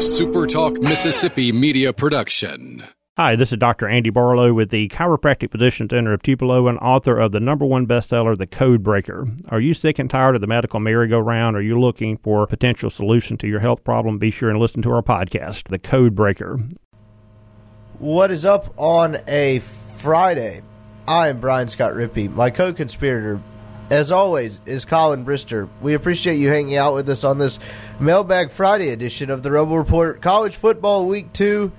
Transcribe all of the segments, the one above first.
SuperTalk Mississippi media production. Hi, this is Dr. Andy Barlow with the Chiropractic Physician Center of Tupelo and author of the number one bestseller, The Code Breaker. Are you sick and tired of the medical merry-go-round? Are you looking for a potential solution to your health problem? Be sure and listen to our podcast, The Code Breaker. What is up on a Friday? I am Brian Scott Rippey. My co conspirator, as always, is Colin Brister. We appreciate you hanging out with us on this Mailbag Friday edition of the Rebel Report. College football week two.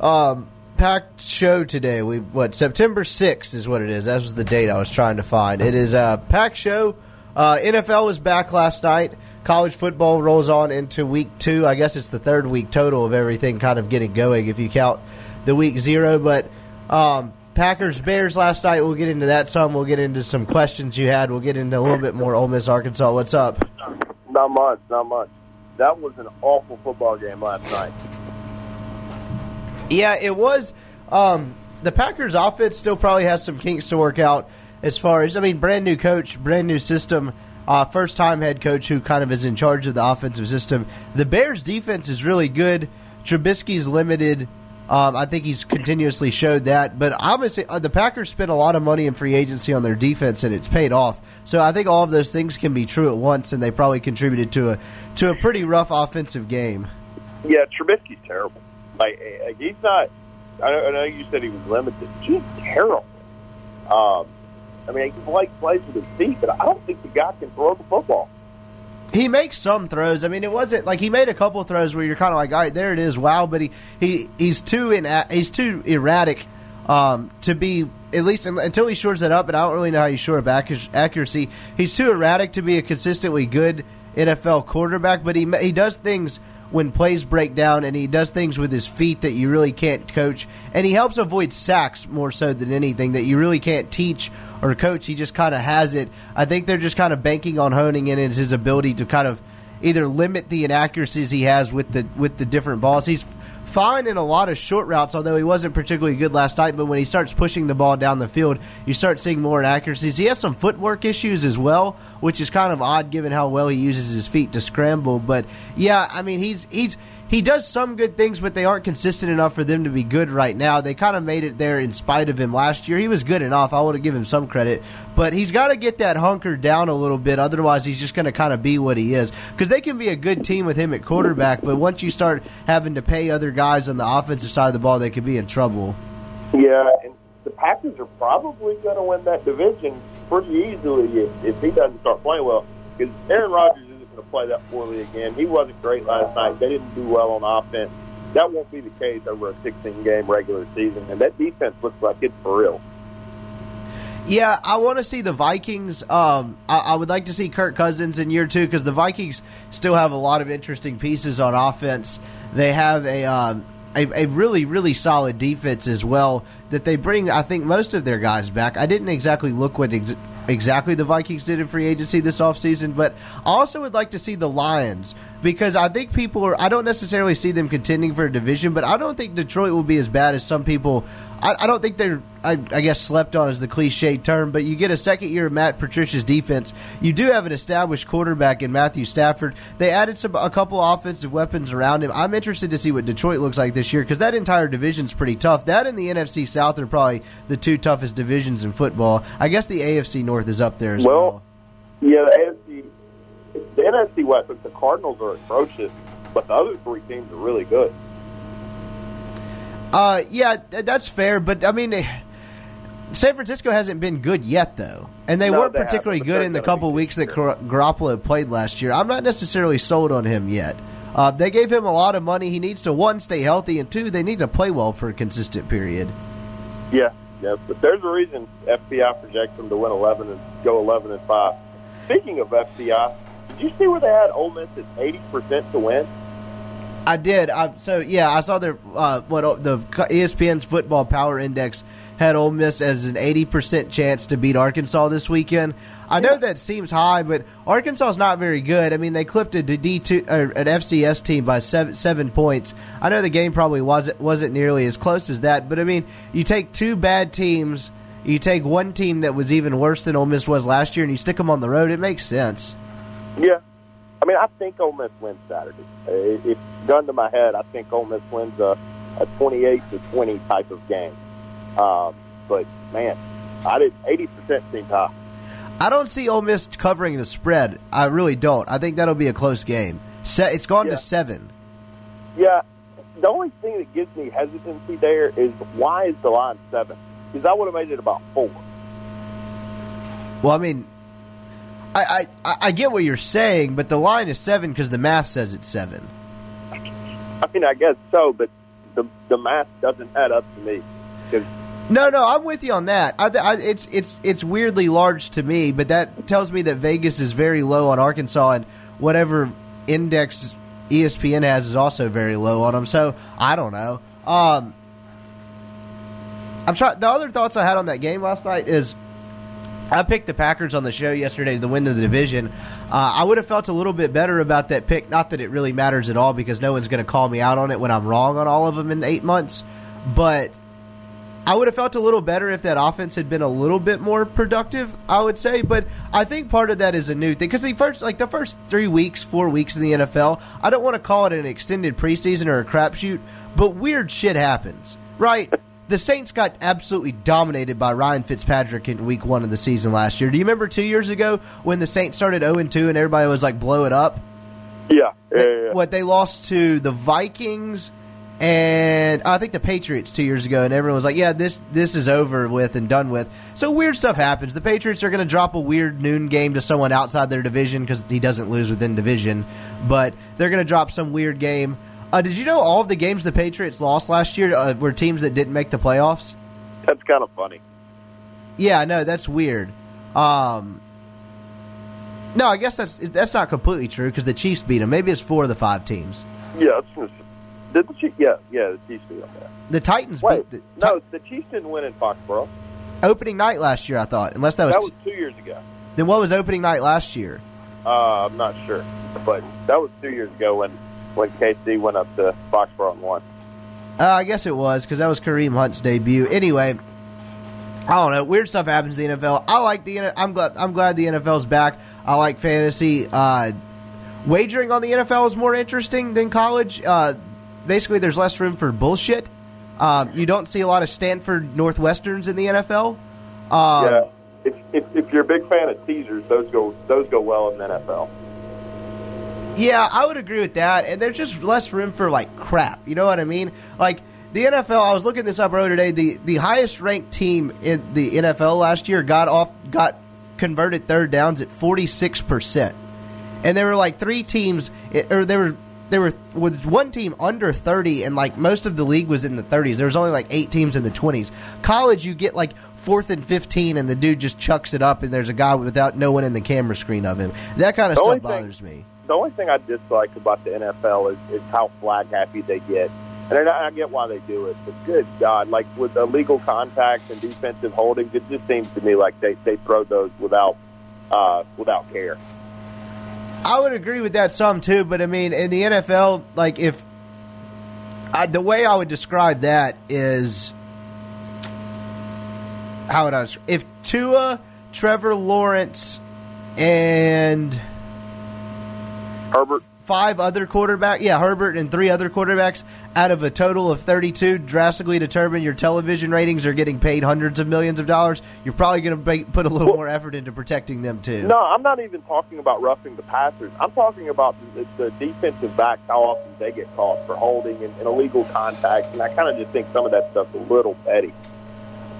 Um, packed show today. We what September sixth is what it is. That was the date I was trying to find. It is a packed show. Uh, NFL was back last night. College football rolls on into week two. I guess it's the third week total of everything kind of getting going if you count the week zero. But um, Packers Bears last night. We'll get into that some. We'll get into some questions you had. We'll get into a little bit more Ole Miss Arkansas. What's up? Not much, not much. That was an awful football game last night. Yeah, it was. Um, the Packers offense still probably has some kinks to work out as far as I mean, brand new coach, brand new system. Uh, first time head coach who kind of is in charge of the offensive system. The Bears defense is really good. Trubisky's limited. Um, I think he's continuously showed that. But obviously, uh, the Packers spent a lot of money in free agency on their defense, and it's paid off. So I think all of those things can be true at once, and they probably contributed to a to a pretty rough offensive game. Yeah, Trubisky's terrible. Like, like he's not. I know, know you said he was limited. He's terrible. Um, I mean, he plays with his feet, but I don't think the guy can throw the football. He makes some throws. I mean, it wasn't like he made a couple throws where you're kind of like, all right, there it is, wow. But he, he he's too in he's too erratic um, to be at least until he shores it up. And I don't really know how you shore up accuracy. He's too erratic to be a consistently good NFL quarterback. But he he does things when plays break down, and he does things with his feet that you really can't coach. And he helps avoid sacks more so than anything that you really can't teach or coach. He just kind of has it. I think they're just kind of banking on honing in his ability to kind of either limit the inaccuracies he has with the with the different balls. He's fine in a lot of short routes, although he wasn't particularly good last night. But when he starts pushing the ball down the field, you start seeing more inaccuracies. He has some footwork issues as well, which is kind of odd given how well he uses his feet to scramble. But yeah, I mean he's he's he does some good things, but they aren't consistent enough for them to be good right now. They kind of made it there in spite of him last year. He was good enough. I want to give him some credit, but he's got to get that hunker down a little bit. Otherwise, he's just going to kind of be what he is. Because they can be a good team with him at quarterback, but once you start having to pay other guys on the offensive side of the ball, they could be in trouble. Yeah, and the Packers are probably going to win that division pretty easily if, if he doesn't start playing well. Because Aaron Rodgers play that poorly again. He wasn't great last night. They didn't do well on offense. That won't be the case over a 16 game regular season, and that defense looks like it's for real. Yeah, I want to see the Vikings. Um, I, I, would like to see Kirk Cousins in year two because the Vikings still have a lot of interesting pieces on offense. They have a, um, a, a really really solid defense as well that they bring. I think most of their guys back. I didn't exactly look what ex- exactly the Vikings did in free agency this offseason, but I also would like to see the Lions because I think people are. I don't necessarily see them contending for a division, but I don't think Detroit will be as bad as some people I, I don't think they're, I, I, guess, slept on is the cliche term, but you get a second year of Matt Patricia's defense. You do have an established quarterback in Matthew Stafford. They added some a couple offensive weapons around him. I'm interested to see what Detroit looks like this year because that entire division's pretty tough. That and the NFC South are probably the two toughest divisions in football. I guess the AFC North is up there as well. well. Yeah, the AFC, the NFC West, the Cardinals are atrocious, but the other three teams are really good. Uh, yeah, that's fair, but I mean, San Francisco hasn't been good yet, though, and they no, weren't they particularly good in the couple weeks that Gar- Garoppolo played last year. I'm not necessarily sold on him yet. Uh, they gave him a lot of money. He needs to one stay healthy, and two, they need to play well for a consistent period. Yeah, yeah, but there's a reason FPI projects them to win 11 and go 11 and five. Speaking of FPI, did you see where they had Ole Miss at 80 percent to win? I did. I, so yeah, I saw their uh, what the ESPN's Football Power Index had Ole Miss as an eighty percent chance to beat Arkansas this weekend. I know that seems high, but Arkansas is not very good. I mean, they clipped a D two or an FCS team by seven seven points. I know the game probably wasn't wasn't nearly as close as that, but I mean, you take two bad teams, you take one team that was even worse than Ole Miss was last year, and you stick them on the road. It makes sense. Yeah, I mean, I think Ole Miss wins Saturday. It, it's gun to my head. I think Ole Miss wins a, a 28 to 20 type of game. Um, but man, I did 80 percent seems high. I don't see Ole Miss covering the spread. I really don't. I think that'll be a close game. Se- it's gone Yeah. to seven. Yeah, the only thing that gives me hesitancy there is why is the line seven? Because I would have made it about four. Well, I mean, I, I I get what you're saying, but the line is seven because the math says it's seven. I mean, I guess so, but the the math doesn't add up to me. No, no, I'm with you on that. I, I, it's it's it's weirdly large to me, but that tells me that Vegas is very low on Arkansas, and whatever index ESPN has is also very low on them. So I don't know. Um, I'm trying. The other thoughts I had on that game last night is. I picked the Packers on the show yesterday to win the division. Uh, I would have felt a little bit better about that pick. Not that it really matters at all because no one's going to call me out on it when I'm wrong on all of them in eight months. But I would have felt a little better if that offense had been a little bit more productive. I would say, but I think part of that is a new thing because the first, like the first three weeks, four weeks in the NFL, I don't want to call it an extended preseason or a crapshoot, but weird shit happens, right? The Saints got absolutely dominated by Ryan Fitzpatrick in Week One of the season last year. Do you remember two years ago when the Saints started zero and two and everybody was like, "Blow it up"? yeah, yeah, yeah. What they lost to the Vikings and I think the Patriots two years ago, and everyone was like, "Yeah, this this is over with and done with." So weird stuff happens. The Patriots are going to drop a weird noon game to someone outside their division because he doesn't lose within division, but they're going to drop some weird game. Uh, did you know all of the games the Patriots lost last year uh, were teams that didn't make the playoffs? That's kind of funny. Yeah, no, that's weird. Um, no, I guess that's that's not completely true because the Chiefs beat them. Maybe it's four of the five teams. Yeah, did the Chiefs? Yeah, yeah, the Chiefs beat them. The Titans Wait, beat the no, the Chiefs didn't win in Foxborough. opening night last year. I thought, unless that was, That was two years ago. then what was opening night last year? Uh, I'm not sure, but that was two years ago when when KC went up to Foxborough and won. Uh, I guess it was because that was Kareem Hunt's debut. Anyway, I don't know. Weird stuff happens in the NFL. I like the. I'm glad. I'm glad the NFL's back. I like fantasy. Uh, wagering on the NFL is more interesting than college. Uh, basically, there's less room for bullshit. Um, you don't see a lot of Stanford Northwesterns in the NFL. Um, yeah, if, if if you're a big fan of teasers, those go those go well in the NFL. Yeah, I would agree with that. And there's just less room for like crap. You know what I mean? Like the NFL. I was looking this up earlier today. The the highest ranked team in the NFL last year got off got converted third downs at 46 percent, and there were like three teams, eh, or there were. There were with one team under 30, and like most of the league was in the 30s. There was only like eight teams in the 20s. College, you get like fourth and 15, and the dude just chucks it up, and there's a guy without no one in the camera screen of him. That kind of The stuff bothers me. The only thing I dislike about the NFL is, is how flag happy they get. And I, get why they do it, but good God, like with illegal contacts and defensive holdings, it just seems to me like they, they throw those without uh, without care. I would agree with that some too, but I mean, in the NFL, like if I, the way I would describe that is how would I? descri- If Tua, Trevor Lawrence, and Herbert, five other quarterbacks, yeah, Herbert and three other quarterbacks out of a total of 32 drastically determine your television ratings are getting paid hundreds of millions of dollars, you're probably going to put a little Well- more effort into protecting them too. No, I'm not even talking about roughing the passers. I'm talking about the, the defensive backs, how often they get caught for holding and, and illegal contacts. And I kind of just think some of that stuff's a little petty.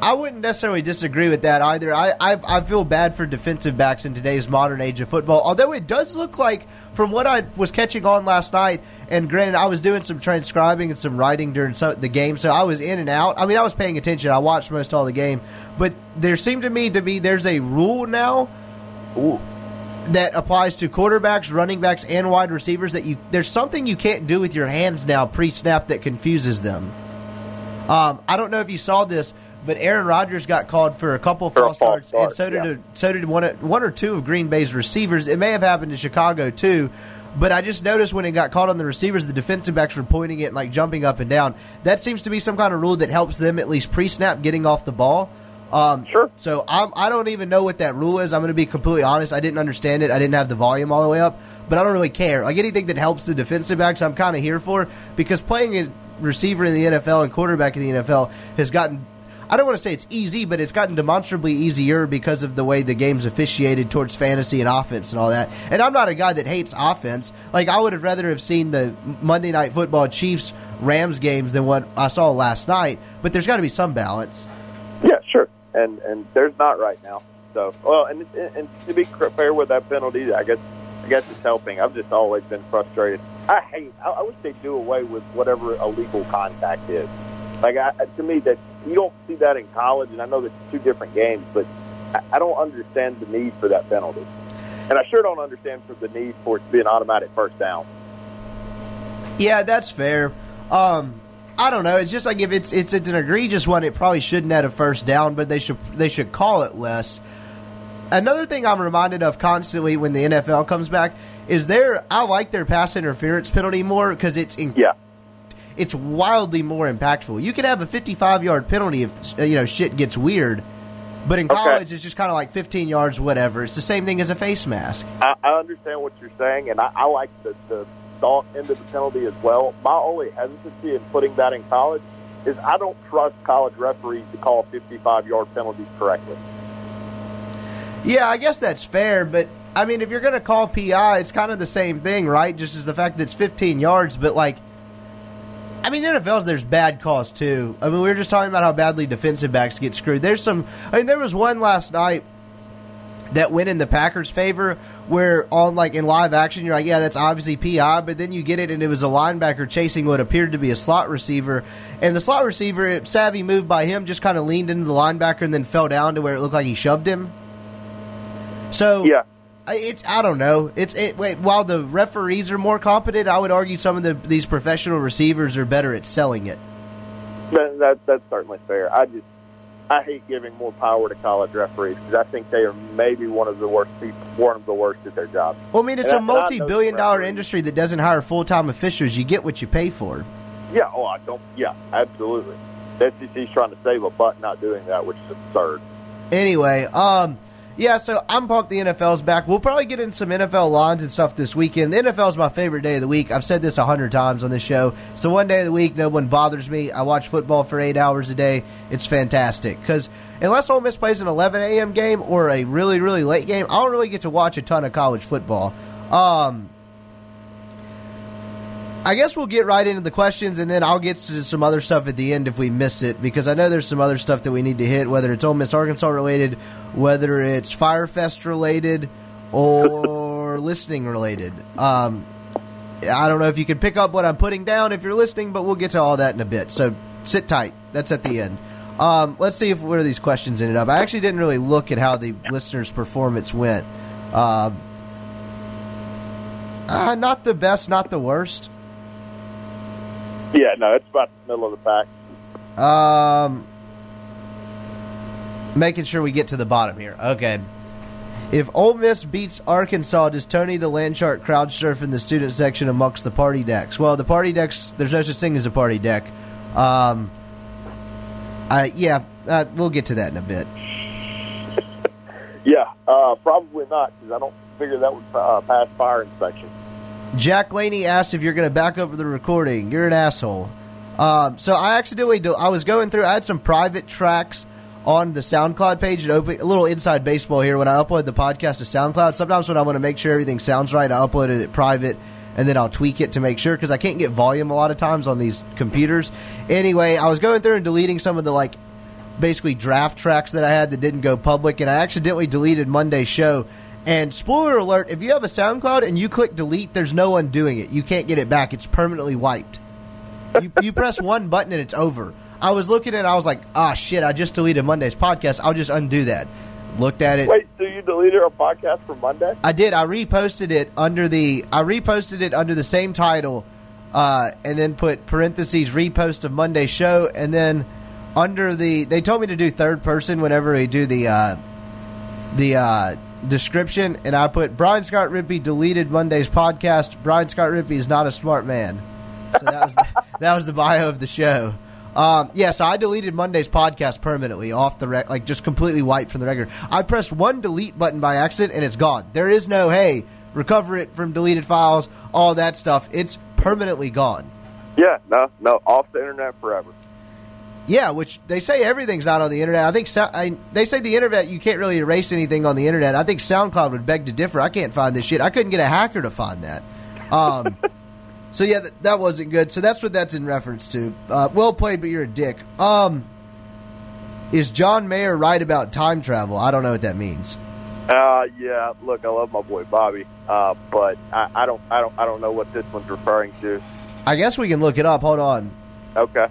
I wouldn't necessarily disagree with that either. I, I I feel bad for defensive backs in today's modern age of football. Although it does look like, from what I was catching on last night, and granted, I was doing some transcribing and some writing during some, the game, so I was in and out. I mean, I was paying attention. I watched most all the game, but there seemed to me to be there's a rule now that applies to quarterbacks, running backs, and wide receivers that you there's something you can't do with your hands now pre-snap that confuses them. Um, I don't know if you saw this, but Aaron Rodgers got called for a couple For false false starts, and so did yeah. a, so did one one or two of Green Bay's receivers. It may have happened in Chicago too, but I just noticed when it got caught on the receivers, the defensive backs were pointing it and like jumping up and down. That seems to be some kind of rule that helps them at least pre-snap getting off the ball. Um, Sure. So I'm, I don't even know what that rule is. I'm going to be completely honest. I didn't understand it. I didn't have the volume all the way up. but I don't really care. Like anything that helps the defensive backs, I'm kind of here for because playing a receiver in the NFL and quarterback in the NFL has gotten. I don't want to say it's easy, but it's gotten demonstrably easier because of the way the game's officiated towards fantasy and offense and all that. And I'm not a guy that hates offense. Like I would have rather have seen the Monday Night Football Chiefs Rams games than what I saw last night. But there's got to be some balance. Yeah, sure. And and there's not right now. So well, and and to be fair with that penalty, I guess I guess it's helping. I've just always been frustrated. I hate. I, I wish they'd do away with whatever illegal contact is. Like I, to me, that you don't see that in college, and I know that's two different games, but I, don't understand the need for that penalty, and I sure don't understand for the need for it to be an automatic first down. Yeah, that's fair. Um, I don't know. It's just like if it's it's, it's an egregious one, it probably shouldn't have a first down, but they should they should call it less. Another thing I'm reminded of constantly when the NFL comes back is there. I like their pass interference penalty more because it's in, yeah. It's wildly more impactful. You can have a 55 yard penalty if uh, you know shit gets weird, but in college Okay. it's just kind of like 15 yards, whatever. It's the same thing as a face mask. I, I understand what you're saying, and I, I like the, the thought end of the penalty as well. My only hesitancy in putting that in college is I don't trust college referees to call 55 yard penalties correctly. Yeah, I guess that's fair, but I mean, if you're going to call PI, it's kind of the same thing, right? Just as the fact that it's 15 yards, but like, I mean, NFL's there's bad calls too. I mean, we were just talking about how badly defensive backs get screwed. There's some. I mean, there was one last night that went in the Packers' favor, where on like in live action, you're like, yeah, that's obviously PI, but then you get it, and it was a linebacker chasing what appeared to be a slot receiver, and the slot receiver, savvy move by him, just kind of leaned into the linebacker and then fell down to where it looked like he shoved him. So Yeah. I- it's I don't know. It's it. Wait, while the referees are more competent, I would argue some of the these professional receivers are better at selling it. That, that, that's certainly fair. I just I hate giving more power to college referees because I think they are maybe one of the worst people, one of the worst at their job. Well, I mean, it's And a I- and I know multi-billion the industry that doesn't hire full time officials. You get what you pay for. Yeah, oh, I don't. Yeah, absolutely. The SEC's trying to save a butt not doing that, which is absurd. Anyway, um, yeah. So I'm pumped. The NFL's back. We'll probably get in some NFL lines and stuff this weekend. The NFL is my favorite day of the week. I've said this a hundred times on this show. So one day of the week, no one bothers me. I watch football for eight hours a day. It's fantastic because unless Ole Miss plays an 11 a.m. game or a really really late game, I don't really get to watch a ton of college football. Um, I guess we'll get right into the questions, and then I'll get to some other stuff at the end if we miss it, because I know there's some other stuff that we need to hit, whether it's Ole Miss Arkansas related, whether it's Firefest related, or listening related. Um, I don't know if you can pick up what I'm putting down if you're listening, but we'll get to all that in a bit. So sit tight. That's at the end. Um, let's see if where these questions ended up. I actually didn't really look at how the listeners' performance went. Um, uh, not the best, not the worst. Yeah, no, it's about the middle of the pack. Um, making sure we get to the bottom here. Okay. If Ole Miss beats Arkansas, does Tony the Landshark crowd surf in the student section amongst the party decks? Well, the party decks, there's no such thing as a party deck. Um, I yeah, uh, we'll get to that in a bit. Yeah, uh, probably not because I don't figure that would uh, pass fire inspection. Jack Laney asked if you're going to back over the recording. You're an asshole. Um, so I accidentally, do, I was going through. I had some private tracks on the SoundCloud page. And open, a little inside baseball here. When I upload the podcast to SoundCloud, sometimes when I want to make sure everything sounds right, I upload it private, and then I'll tweak it to make sure because I can't get volume a lot of times on these computers. Anyway, I was going through and deleting some of the like basically draft tracks that I had that didn't go public, and I accidentally deleted Monday's show. And spoiler alert: if you have a SoundCloud and you click delete, there's no undoing it. You can't get it back. It's permanently wiped. You, you press one button and it's over. I was looking at, it, I was like, ah, shit! I just deleted Monday's podcast. I'll just undo that. Looked at it. Wait, so you deleted our podcast from Monday? I did. I reposted it under the. I reposted it under the same title, uh, and then put parentheses repost of Monday show, and then under the. They told me to do third person whenever we do the uh, the uh, description, and I put Brian Scott Rippey deleted Monday's podcast. Brian Scott Rippey is not a smart man. So that was that was the bio of the show. Um, yeah, so I deleted Monday's podcast permanently off the rec, like just completely wiped from the record. I pressed one delete button by accident and it's gone. There is no hey, recover it from deleted files, all that stuff. It's permanently gone. Yeah, no, no, off the internet forever. Yeah, which they say everything's not on the internet. I think I, they say the internet you can't really erase anything on the internet. I think SoundCloud would beg to differ. I can't find this shit. I couldn't get a hacker to find that. Um, so yeah, that, that, wasn't good. So that's what that's in reference to. Uh, well played, but you're a dick. Um, is John Mayer right about time travel? I don't know what that means. Uh, yeah. Look, I love my boy Bobby, uh, but I, I don't, I don't, I don't know what this one's referring to. I guess we can look it up. Hold on. Okay.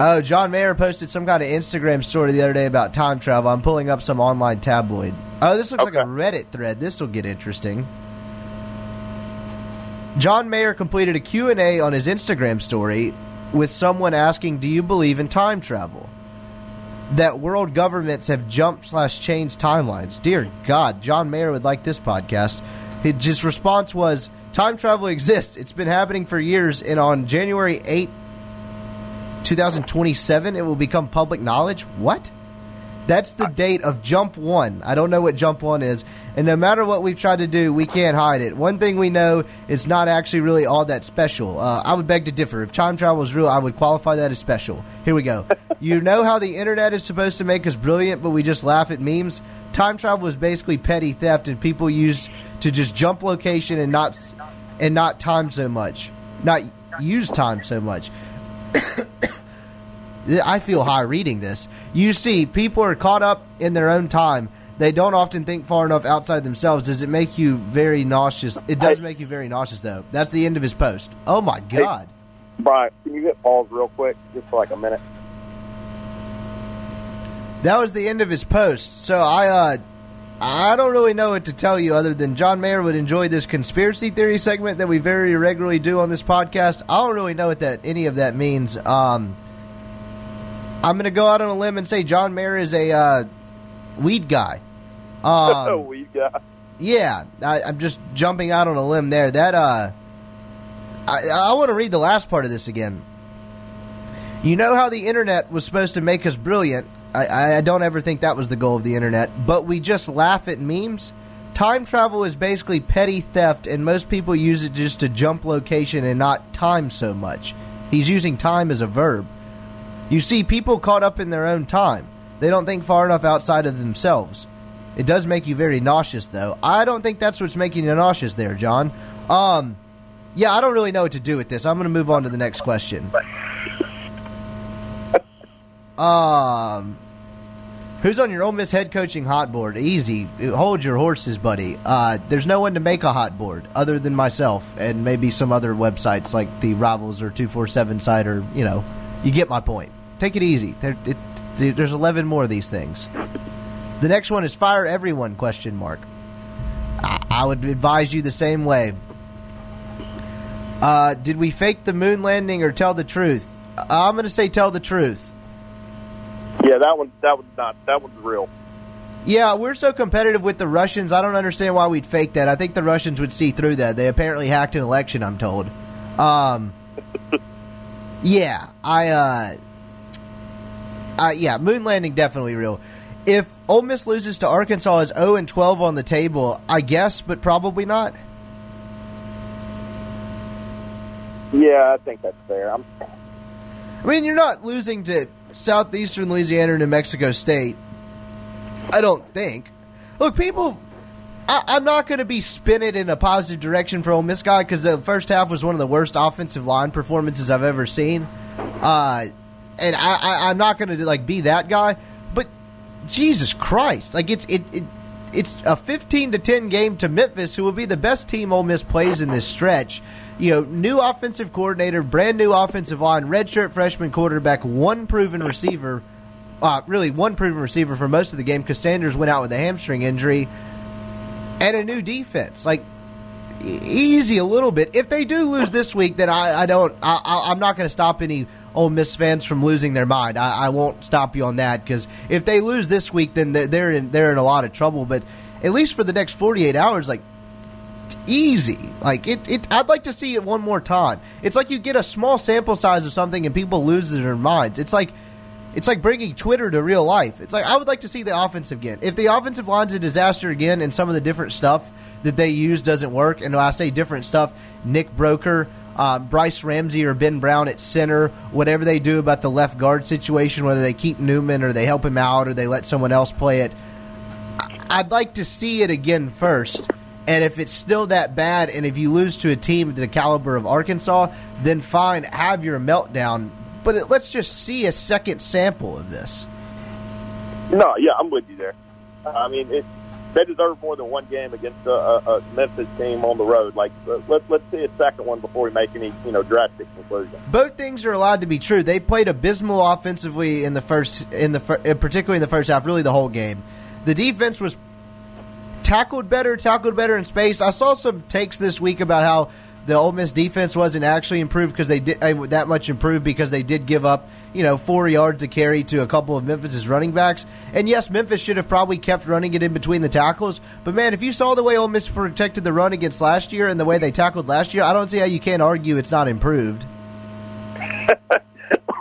Oh, John Mayer posted some kind of Instagram story the other day about time travel. I'm pulling up some online tabloid. Oh, this looks okay. like a Reddit thread. This will get interesting. John Mayer completed a Q&A on his Instagram story with someone asking, "Do you believe in time travel?" That world governments have jumped slash changed timelines. Dear God, John Mayer would like this podcast. His response was, "Time travel exists. It's been happening for years, and on January 8, 2027, it will become public knowledge. What? That's the date of Jump 1. I don't know what Jump 1 is. And no matter what we've tried to do, we can't hide it. One thing we know, it's not actually really all that special. Uh, I would beg to differ. If time travel is real, I would qualify that as special. Here we go. you know how the internet is supposed to make us brilliant, but we just laugh at memes? Time travel is basically petty theft, and people use to just jump location and not and not time so much, not use time so much. I feel high reading this. You see, people are caught up in their own time. They don't often think far enough outside themselves. Does it make you very nauseous? It does make you very nauseous, though. That's the end of his post. Oh my god, hey, Brian, can you hit pause real quick, just for like a minute? That was the end of his post. So I, uh, I don't really know what to tell you other than John Mayer would enjoy this conspiracy theory segment that we very regularly do on this podcast. I don't really know what that any of that means. Um, I'm going to go out on a limb and say John Mayer is a uh, weed guy. Um, weed guy. Yeah, I, am just jumping out on a limb there. That uh, I, I want to read the last part of this again. You know how the internet was supposed to make us brilliant. I, I don't ever think that was the goal of the internet, but we just laugh at memes. Time travel is basically petty theft, and most people use it just to jump location and not time so much. He's using time as a verb. You see people caught up in their own time. They don't think far enough outside of themselves. It does make you very nauseous, though. I don't think that's what's making you nauseous there, John. Um, yeah, I don't really know what to do with this. I'm going to move on to the next question. Um, who's on your Ole Miss head coaching hot board? Easy. Hold your horses, buddy. Uh, there's no one to make a hot board other than myself and maybe some other websites like the Rivals or 247 site or, you know, you get my point. Take it easy. There, it, there's 11 more of these things. The next one is fire everyone? Question mark. I, I would advise you the same way. Uh, did we fake the moon landing or tell the truth? I'm going to say tell the truth. Yeah, that one. That was not. That one's real. Yeah, we're so competitive with the Russians. I don't understand why we'd fake that. I think the Russians would see through that. They apparently hacked an election. I'm told. Um, yeah, I. uh uh, yeah, moon landing definitely real. If Ole Miss loses to Arkansas is 0 and 12 on the table, I guess, but probably not. Yeah, I think that's fair. I'm... I mean, you're not losing to southeastern Louisiana New Mexico State. I don't think. Look, people. I, am not going to be spinning in a positive direction for Ole Miss guy because the first half was one of the worst offensive line performances I've ever seen. Uh, and I am not going to like be that guy, but Jesus Christ, like it's it, it it's a 15 to 10 game to Memphis, who will be the best team Ole Miss plays in this stretch. You know, new offensive coordinator, brand new offensive line, redshirt freshman quarterback, one proven receiver. Uh, really, one proven receiver for most of the game because Sanders went out with a hamstring injury, and a new defense. Like easy a little bit. If they do lose this week, then I, I don't. I, I'm not going to stop any Ole Miss fans from losing their mind. I, I won't stop you on that because if they lose this week, then they're in they're in a lot of trouble. But at least for the next 48 hours, like easy. Like it, it, I'd like to see it one more time. It's like you get a small sample size of something and people lose their minds. It's like it's like bringing Twitter to real life. It's like I would like to see the offensive again. If the offensive line's a disaster again, and some of the different stuff that they use doesn't work, and when I say different stuff, Nick Broeker. uh, Bryce Ramsey, or Ben Brown at center, whatever they do about the left guard situation, whether they keep Newman or they help him out or they let someone else play it, I'd like to see it again first. And if it's still that bad, and if you lose to a team of the caliber of Arkansas, then fine, have your meltdown. But it, let's just see a second sample of this. No, yeah, I'm with you there. I mean, it, they deserve more than one game against a, a, a Memphis team on the road. Like, uh, let's let's see a second one before we make any you know drastic conclusions. Both things are allowed to be true. They played abysmal offensively in the first, in the uh, particularly in the first half, really the whole game. The defense was tackled better, tackled better in space. I saw some takes this week about how the Ole Miss defense wasn't actually improved because they did uh, that much improved because they did give up you know four yards to carry to a couple of Memphis's running backs. And yes, Memphis should have probably kept running it in between the tackles. But man, if you saw the way Ole Miss protected the run against last year and the way they tackled last year, I don't see how you can't argue it's not improved.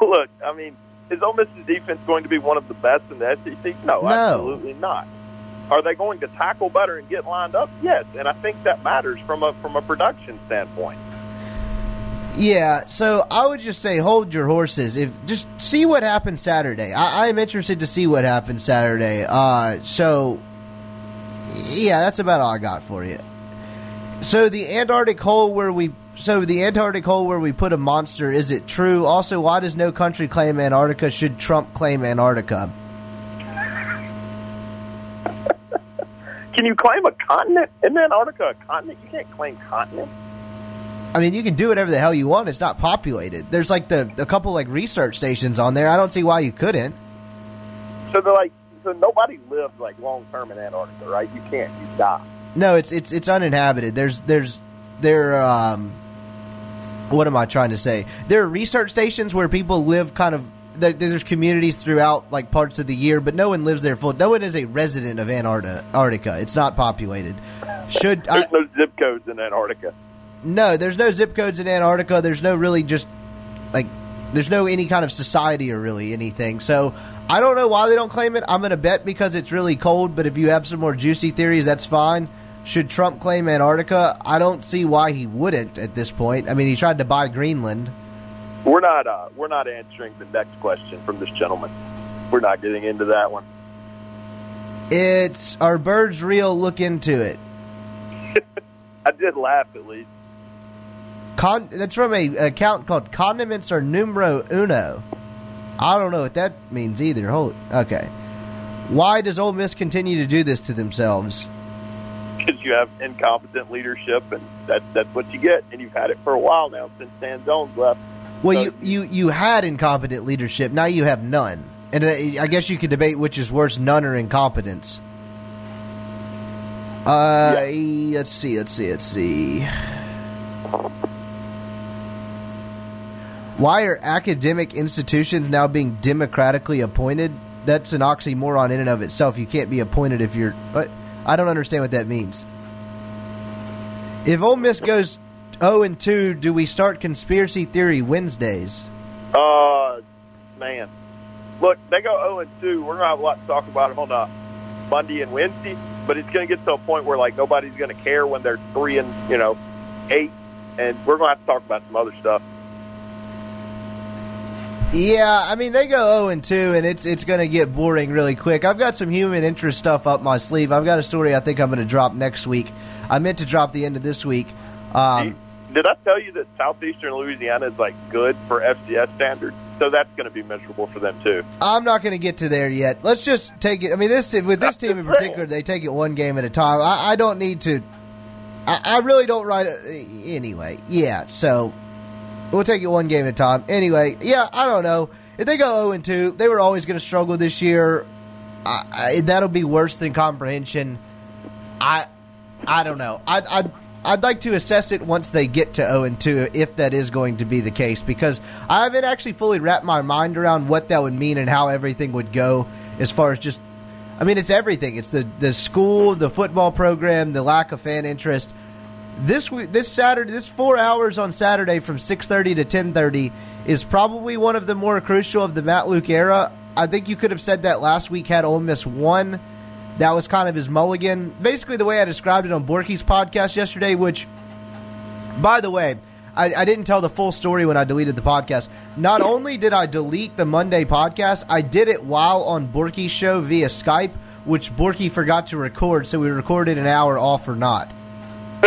Look, I mean, is Ole Miss's defense going to be one of the best in the SEC? No, No. absolutely not. Are they going to tackle better and get lined up? Yes, and I think that matters from a from a production standpoint. Yeah, so I would just say hold your horses. If just see what happens Saturday. I, I'm interested to see what happens Saturday. Uh, so yeah, that's about all I got for you. So the Antarctic hole where we so the Antarctic hole where we put a monster is it true? Also, why does no country claim Antarctica? Should Trump claim Antarctica? Can you claim a continent? Isn't Antarctica a continent? You can't claim continent. I mean, you can do whatever the hell you want. It's not populated. There's like the a couple like research stations on there. I don't see why you couldn't. So they're like, so nobody lives like long term in Antarctica, right? You can't. You die. No, it's it's it's uninhabited. There's there's there um what am I trying to say? There are research stations where people live kind of there's communities throughout like parts of the year, but no one lives there full. No one is a resident of Antarctica. It's not populated. Should I, There's no zip codes in Antarctica. no, there's no zip codes in Antarctica. There's no really just like there's no any kind of society or really anything. So I don't know why they don't claim it. I'm going to bet because it's really cold. But if you have some more juicy theories, that's fine. Should Trump claim Antarctica? I don't see why he wouldn't at this point. I mean, he tried to buy Greenland. We're not. Uh, we're not answering the next question from this gentleman. We're not getting into that one. It's are birds real? Look into it. I did laugh at least. Con- that's from a account called Condiments are Numero Uno. I don't know what that means either. Hold okay. Why does Ole Miss continue to do this to themselves? because you have incompetent leadership, and that's that's what you get. And you've had it for a while now since Dan Jones left. Well, So- you, you you had incompetent leadership. Now you have none. And uh, I guess you could debate which is worse, none or incompetence. Uh, let's see, let's see, let's see. Why are academic institutions now being democratically appointed? That's an oxymoron in and of itself. You can't be appointed if you're. But I don't understand what that means. If Ole Miss goes 0 and 2, do we start conspiracy theory Wednesdays? Uh, man, look, they go zero and two. We're gonna have a lot to talk about on uh, Monday and Wednesday, but it's gonna get to a point where like nobody's gonna care when they're three and you know eight, and we're gonna have to talk about some other stuff. Yeah, I mean they go 0 and 2 and it's it's going to get boring really quick. I've got some human interest stuff up my sleeve. I've got a story I think I'm going to drop next week. I meant to drop the end of this week. Um, Did I tell you that southeastern Louisiana is like good for FCS standards? So that's going to be miserable for them too. I'm not going to get to there yet. Let's just take it. I mean, this with this team in particular, they take it one game at a time. I, I don't need to. I, I really don't write it anyway. Yeah, so we'll take it one game at a time. Anyway, yeah, I don't know if they go 0 and 2. They were always going to struggle this year. I, I, that'll be worse than comprehension. I I don't know. I I. I'd like to assess it once they get to 0 and 2, if that is going to be the case, because I haven't actually fully wrapped my mind around what that would mean and how everything would go as far as just. I mean, it's everything. It's the the school, the football program, the lack of fan interest. this this Saturday, this four hours on Saturday from six thirty to ten thirty is probably one of the more crucial of the Matt Luke era. I think you could have said that last week had Ole Miss won. That was kind of his mulligan. Basically, the way I described it on Borky's podcast yesterday, which, by the way, I, I, didn't tell the full story when I deleted the podcast. Not only did I delete the Monday podcast, I did it while on Borky's show via Skype, which Borky forgot to record, so we recorded an hour off or not.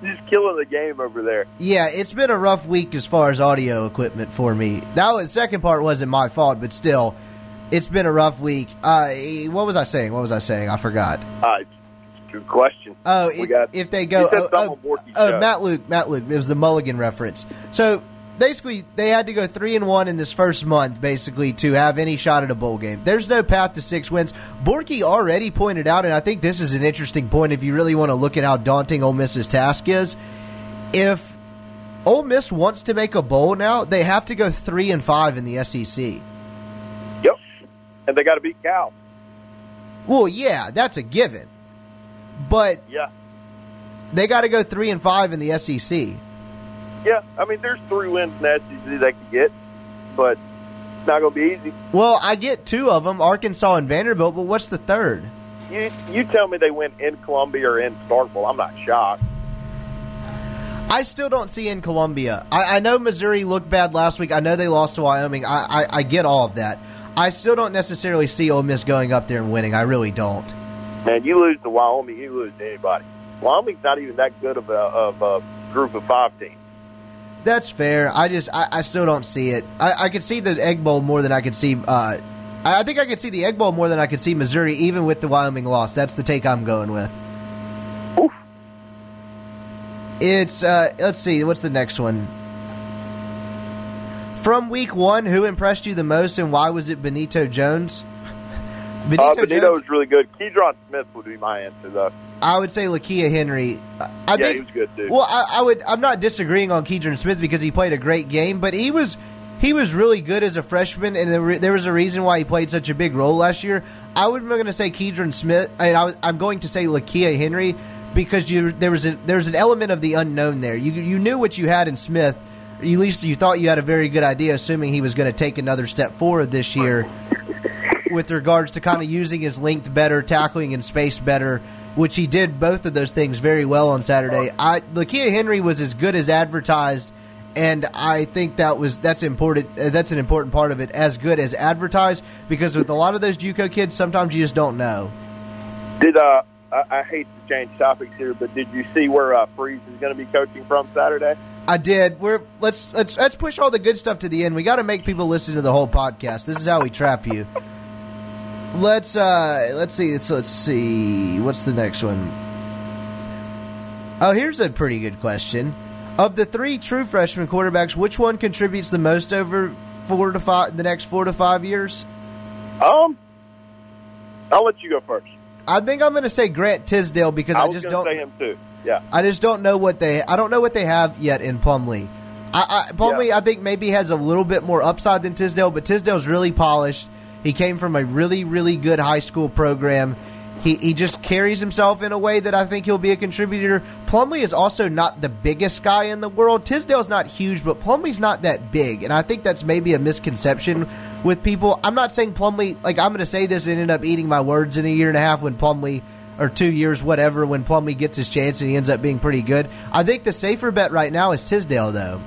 Just killing the game over there. Yeah, it's been a rough week as far as audio equipment for me. Now, the second part wasn't my fault, but still, it's been a rough week. Uh, what was I saying? What was I saying? I forgot. Uh, good question. Oh, it, got, if they go, oh, oh, oh Matt Luke, Matt Luke. It was the Mulligan reference. So basically, they had to go three and one in this first month, basically, to have any shot at a bowl game. There's no path to six wins. Borky already pointed out, and I think this is an interesting point if you really want to look at how daunting Ole Miss's task is. If Ole Miss wants to make a bowl now, they have to go three and five in the SEC and they got to beat Cal. Well, yeah, that's a given. But yeah, they got to go three and five in the SEC. Yeah, I mean, there's three wins in the SEC they could get, but it's not going to be easy. Well, I get two of them, Arkansas and Vanderbilt. But what's the third? You you tell me they win in Columbia or in Starkville, I'm not shocked. I still don't see in Columbia. I, I, know Missouri looked bad last week. I know they lost to Wyoming. I, I, I get all of that. I still don't necessarily see Ole Miss going up there and winning. I really don't. Man, you lose to Wyoming, you lose to anybody. Wyoming's not even that good of a, of a group of five team. That's fair. I just I, I still don't see it. I, I could see the Egg Bowl more than I could see. Uh, I think I could see the Egg Bowl more than I could see Missouri, even with the Wyoming loss. That's the take I'm going with. Oof. It's uh, let's see, what's the next one? From week one, who impressed you the most, and why was it Benito Jones? Benito, uh, Benito Jones, was really good. Keidron Smith would be my answer, though. I would say Lakia Henry. I yeah, think, he was good too. Well, I, I, would. I'm not disagreeing on Keidron Smith because he played a great game, but he was he was really good as a freshman, and there, there was a reason why he played such a big role last year. I was going to say Keidron Smith, and I am going to say Lakia Henry because you there was a, there was an element of the unknown there. You you knew what you had in Smith at least you thought you had a very good idea, assuming he was going to take another step forward this year with regards to kind of using his length better, tackling in space better, which he did both of those things very well on Saturday. I Lakia Henry was as good as advertised, and I think that was that's important. Uh, that's an important part of it, as good as advertised, because with a lot of those JUCO kids, sometimes you just don't know. Did uh, I, hate to change topics here, but did you see where uh, Freeze is going to be coaching from Saturday? I did. We're let's let's let's push all the good stuff to the end. We got to make people listen to the whole podcast. This is how we trap you. Let's uh let's see. Let's let's see. What's the next one? Oh, here's a pretty good question. Of the three true freshman quarterbacks, which one contributes the most over four to five the next four to five years? Um, I'll let you go first. I think I'm going to say Grant Tisdale because I, I just don't say him too. Yeah. I just don't know what they. I don't know what they have yet in Plumlee. I, I Plumlee, yeah. I think maybe has a little bit more upside than Tisdale, but Tisdale's really polished. He came from a really, really good high school program. He, he just carries himself in a way that I think he'll be a contributor. Plumlee is also not the biggest guy in the world. Tisdale's not huge, but Plumlee's not that big, and I think that's maybe a misconception with people. I'm not saying Plumlee like I'm going to say this and end up eating my words in a year and a half when Plumlee or two years, whatever, when Plumlee gets his chance and he ends up being pretty good. I think the safer bet right now is Tisdale, though.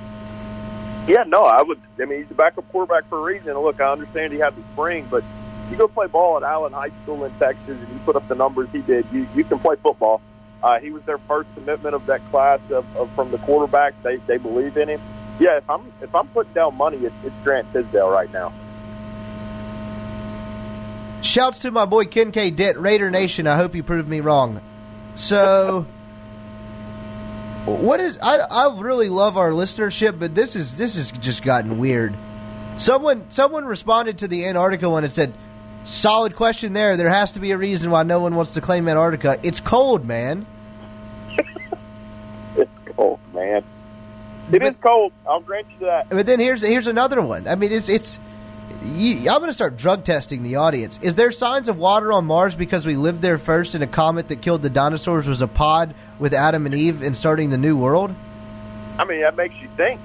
Yeah, no, I would. I mean, he's a backup quarterback for a reason. Look, I understand he had the spring, but you go play ball at Allen High School in Texas and you put up the numbers he did, you you can play football. Uh, he was their first commitment of that class of, of from the quarterback. They they believe in him. Yeah, if I'm if I'm putting down money, it's, it's Grant Tisdale right now. Shouts to my boy Kinkead Dent, Raider Nation. I hope you proved me wrong. So, what is? I I really love our listenership, but this is this has just gotten weird. Someone someone responded to the Antarctica one and said, "Solid question there. There has to be a reason why no one wants to claim Antarctica. It's cold, man. it's cold, man. It but, is cold. I'll grant you that. But then here's here's another one. I mean, it's it's I'm going to start drug testing the audience. Is there signs of water on Mars because we lived there first and a comet that killed the dinosaurs was a pod with Adam and Eve and starting the new world? I mean, that makes you think.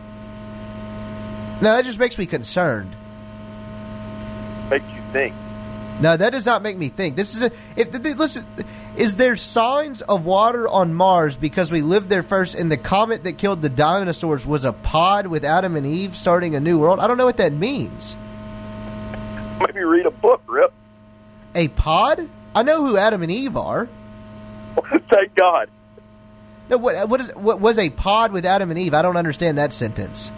No, that just makes me concerned. Makes you think. No, that does not make me think. This is a if listen. Is there signs of water on Mars because we lived there first and the comet that killed the dinosaurs was a pod with Adam and Eve starting a new world? I don't know what that means. Maybe read a book, Rip. A pod? I know who Adam and Eve are. Thank God. No, what what is what was a pod with Adam and Eve? I don't understand that sentence.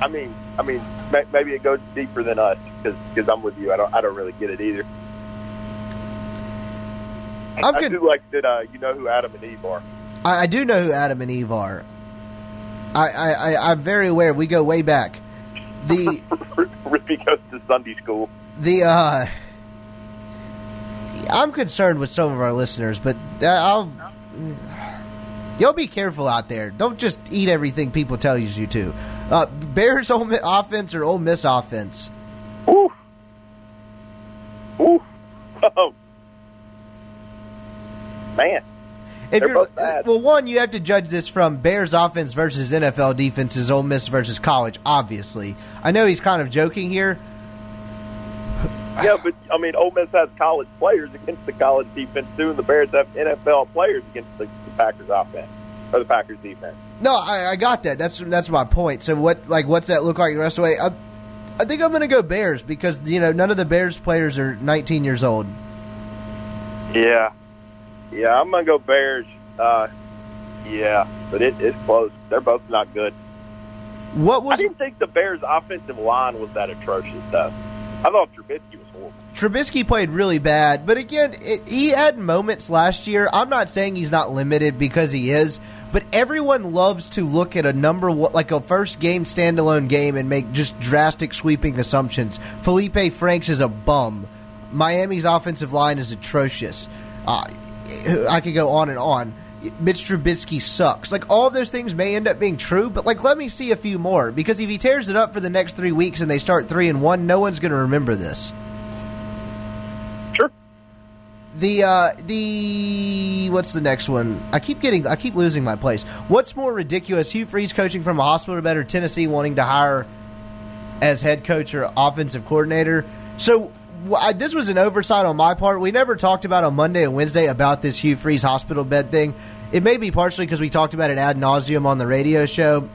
I mean, I mean, maybe it goes deeper than us because I'm with you. I don't I don't really get it either. I'm I do like that. Uh, you know who Adam and Eve are. I, I, do know who Adam and Eve are. I, I, I am very aware. We go way back. The Rippy goes to Sunday school. The uh, I'm concerned with some of our listeners, but uh, I'll. You'll be careful out there. Don't just eat everything people tell you to. Uh, Bears offense or Ole Miss offense? Ooh. Ooh. Oh, man. If you're well, one, you have to judge this from Bears offense versus NFL defenses, Ole Miss versus college. Obviously, I know he's kind of joking here. Yeah, but I mean, Ole Miss has college players against the college defense too, and the Bears have NFL players against the, the Packers offense or the Packers defense. No, I, I, got that. That's that's my point. So what, like, what's that look like the rest of the way? I, I think I'm going to go Bears because you know none of the Bears players are 19 years old. Yeah, yeah, I'm gonna go Bears. Uh, yeah, but it, it's close. They're both not good. What was? I didn't think the Bears' offensive line was that atrocious, though. I thought Trubisky. Trubisky played really bad, but again, it, he had moments last year. I'm not saying he's not limited because he is, but everyone loves to look at a number like a first game standalone game and make just drastic sweeping assumptions. Felipe Franks is a bum. Miami's offensive line is atrocious. Uh, I could go on and on. Mitch Trubisky sucks. Like all those things may end up being true, but like let me see a few more because if he tears it up for the next three weeks and they start three and one, no one's going to remember this. The uh, the what's the next one? I keep getting I keep losing my place. What's more ridiculous? Hugh Freeze coaching from a hospital bed or Tennessee wanting to hire as head coach or offensive coordinator? So I, this was an oversight on my part. We never talked about on Monday and Wednesday about this Hugh Freeze hospital bed thing. It may be partially because we talked about it ad nauseum on the radio show,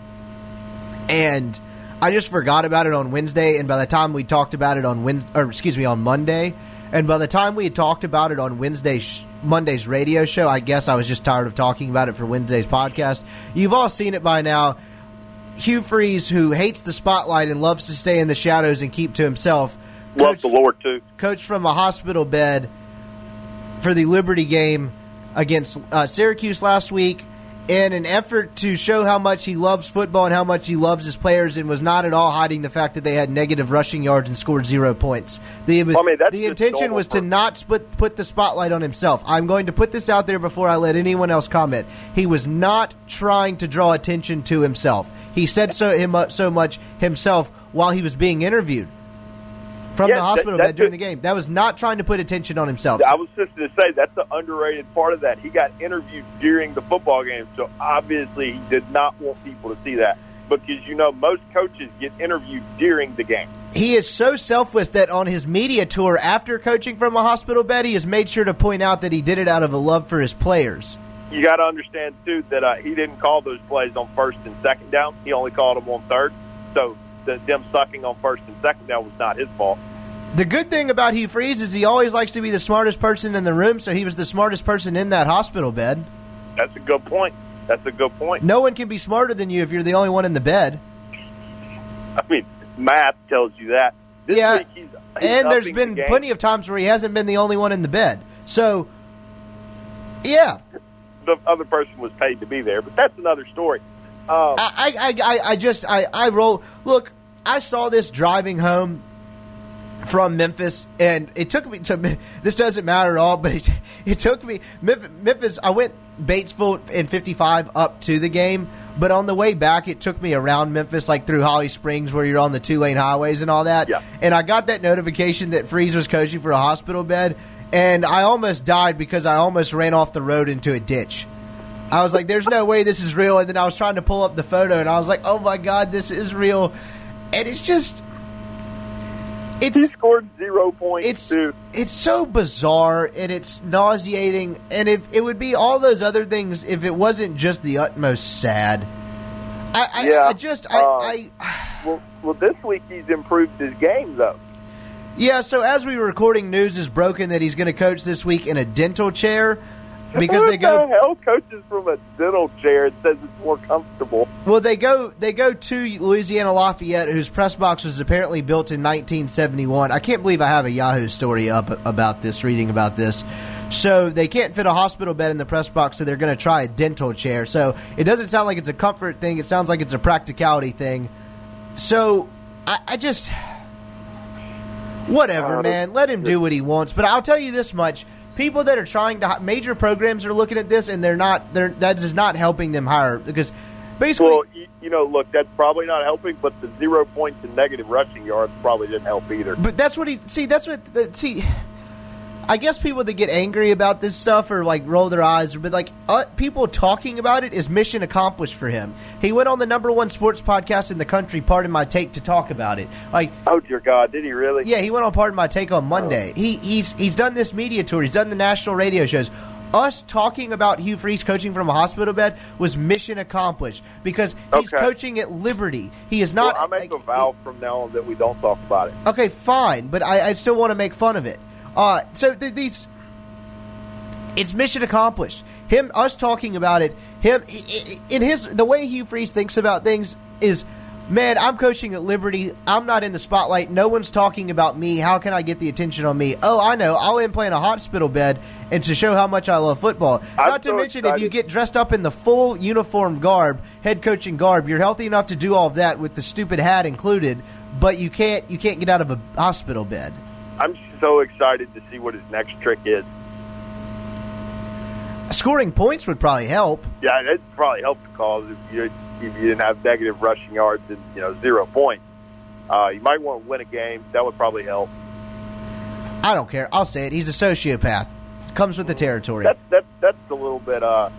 and I just forgot about it on Wednesday. And by the time we talked about it on Wednesday, or excuse me, on Monday, and by the time we had talked about it on Wednesday, Monday's radio show, I guess I was just tired of talking about it for Wednesday's podcast. You've all seen it by now. Hugh Freeze, who hates the spotlight and loves to stay in the shadows and keep to himself Love the Lord too. Coach from a hospital bed for the Liberty game against uh, Syracuse last week in an effort to show how much he loves football and how much he loves his players, and was not at all hiding the fact that they had negative rushing yards and scored zero points. The, I mean, the intention was to not put, put the spotlight on himself. I'm going to put this out there before I let anyone else comment. He was not trying to draw attention to himself. He said so him, uh, so much himself while he was being interviewed from the hospital that, bed during the game. That was not trying to put attention on himself. I was just going to say that's the underrated part of that. He got interviewed during the football game, so obviously he did not want people to see that because you know most coaches get interviewed during the game. He is so selfless that on his media tour after coaching from a hospital bed, he has made sure to point out that he did it out of a love for his players. You got to understand too that uh, he didn't call those plays on first and second down. He only called them on third. So the, them sucking on first and second down was not his fault. The good thing about Hugh Freeze is he always likes to be the smartest person in the room, so he was the smartest person in that hospital bed. That's a good point. That's a good point. No one can be smarter than you if you're the only one in the bed. I mean, math tells you that. This yeah, he's, he's and there's been the plenty of times where he hasn't been the only one in the bed. So, yeah, the other person was paid to be there, but that's another story. Um, I, I, I, I just, I, I roll. Look, I saw this driving home from Memphis, and it took me to. This doesn't matter at all, but it, it took me Memphis. I went Batesville in '55 up to the game, But on the way back, it took me around Memphis, like through Holly Springs, where you're on the two lane highways and all that. Yeah. And I got that notification that Freeze was coaching for a hospital bed, and I almost died because I almost ran off the road into a ditch. I was like, "There's no way this is real," and then I was trying to pull up the photo, and I was like, "Oh my god, this is real," and it's just. It's He scored zero points it's too. it's so bizarre and it's nauseating and if it would be all those other things if it wasn't just the utmost sad i i, Yeah, I just I, uh, I Well, well, this week he's improved his game though. yeah so as we were recording news is broken that he's going to coach this week in a dental chair because Who they go the hell coaches from a dental chair and says it's more comfortable. Well, they go they go to Louisiana Lafayette, whose press box was apparently built in 1971. I can't believe I have a Yahoo story up about this, reading about this. So they can't fit a hospital bed in the press box, so they're going to try a dental chair. So it doesn't sound like it's a comfort thing; it sounds like it's a practicality thing. So I, I just whatever, Uh, man. Let him do what he wants. But I'll tell you this much: people that are trying to major programs are looking at this, and they're not. They're that is not helping them hire because basically. Well, you, you know, look, that's probably not helping, but the zero points and negative rushing yards probably didn't help either. But that's what he see. That's what the, see. I guess people that get angry about this stuff or like roll their eyes, but like uh, people talking about it is mission accomplished for him. He went on the number one sports podcast in the country. Pardon my take to talk about it. Like, Oh dear God, did he really? yeah, he went on Pardon my take on Monday. He he's he's done this media tour. He's done the national radio shows. Us talking about Hugh Freeze coaching from a hospital bed was mission accomplished because he's Okay. coaching at Liberty. He is Well, not. I make a vow from now on that we don't talk about it. Okay, fine, but I, I still want to make fun of it. Uh, so th- these, it's mission accomplished. Him, us talking about it. Him, in his the way Hugh Freeze thinks about things is, man, I'm coaching at Liberty. I'm not in the spotlight. No one's talking about me. How can I get the attention on me? Oh, I know. I'll implant a hospital bed and to show how much I love football. I'm not to so mention, if you get dressed up in the full uniform garb, head coaching garb, you're healthy enough to do all of that with the stupid hat included. But you can't you can't get out of a hospital bed. I'm so excited to see what his next trick is. Scoring points would probably help. Yeah, it probably helped the cause if you if you didn't have negative rushing yards and you know zero points. Uh, you might want to win a game. That would probably help. I don't care. I'll say it. He's a sociopath. Comes with the territory. That's that's that's a little bit. Uh,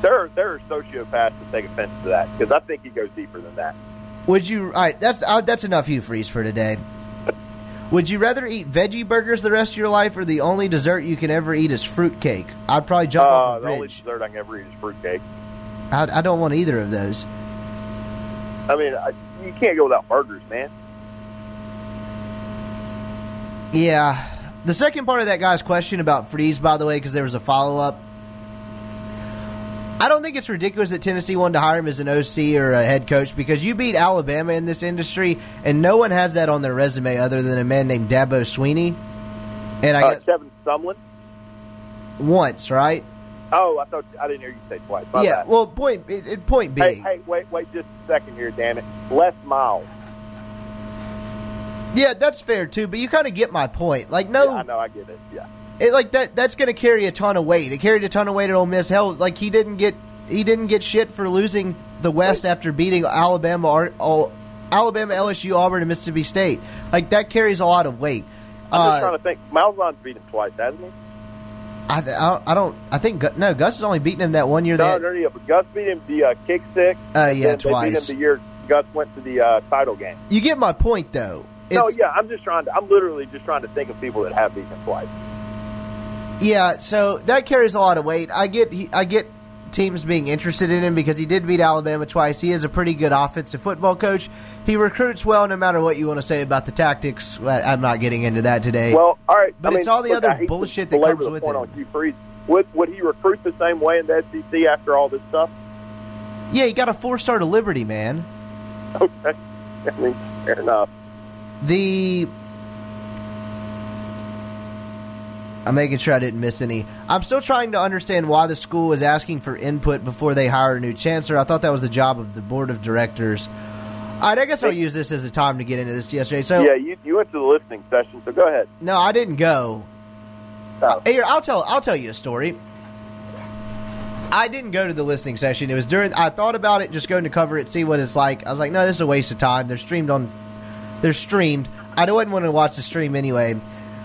there there are sociopaths that take offense to that because I think he goes deeper than that. Would you? All right. That's uh, that's enough. Hugh Freeze for today. Would you rather eat veggie burgers the rest of your life, or the only dessert you can ever eat is fruitcake? I'd probably jump Uh, off a the only dessert I can ever eat is fruitcake. I, I don't want either of those. I mean, I, you can't go without burgers, man. Yeah. The second part of that guy's question about Freeze, by the way, because there was a follow up. I don't think it's ridiculous that Tennessee wanted to hire him as an OC or a head coach because you beat Alabama in this industry, and no one has that on their resume other than a man named Dabo Swinney. And I Uh, guess Kevin Sumlin. once, right? Oh, I thought I didn't hear you say twice. My yeah. bad. Well, point it, it- point Hey, hey, wait, wait, just a second here, damn it. Les Miles. yeah, that's fair too. But you kind of get my point. Like, no, Yeah, I know, I get it. Yeah. It, like that that's going to carry a ton of weight. It carried a ton of weight at Ole Miss. Hell, like he didn't get he didn't get shit for losing the West after beating Alabama, Ar- all, Alabama, LSU, Auburn, and Mississippi State. Like that carries a lot of weight. I'm just Uh, trying to think. Malzahn's beat him twice, hasn't he? I, I, I don't. I think no. Gus has only beaten him that one year. No, That, no, yeah, but Gus beat him the uh, kick six. uh, yeah, Then They beat twice. him the year Gus went to the uh, title game. You get my point, though. no, yeah, I'm just trying to. I'm literally just trying to think of people that have beaten him twice. Yeah, so that carries a lot of weight. I get he, I get teams being interested in him because he did beat Alabama twice. He is a pretty good offensive football coach. He recruits well, no matter what you want to say about the tactics. I'm not getting into that today. Well, all right, But I it's mean, all the look, other I hate to bullshit that comes with it. On Hugh Freeze. Would would he recruit the same way in the SEC after all this stuff? yeah, he got a four star to Liberty, man. Okay, I mean, fair enough. The I'm making sure I didn't miss any. I'm still trying to understand why the school is asking for input before they hire a new chancellor. I thought that was the job of the board of directors. All right, I guess I'll use this as a time to get into this yesterday. So yeah, you you went to the listening session, so go ahead. no, I didn't go. Oh. Here, I'll tell. I'll tell you a story. I didn't go to the listening session. It was during. I thought about it, just going to cover it, see what it's like. I was like, no, this is a waste of time. They're streamed on. They're streamed. I don't want to watch the stream anyway.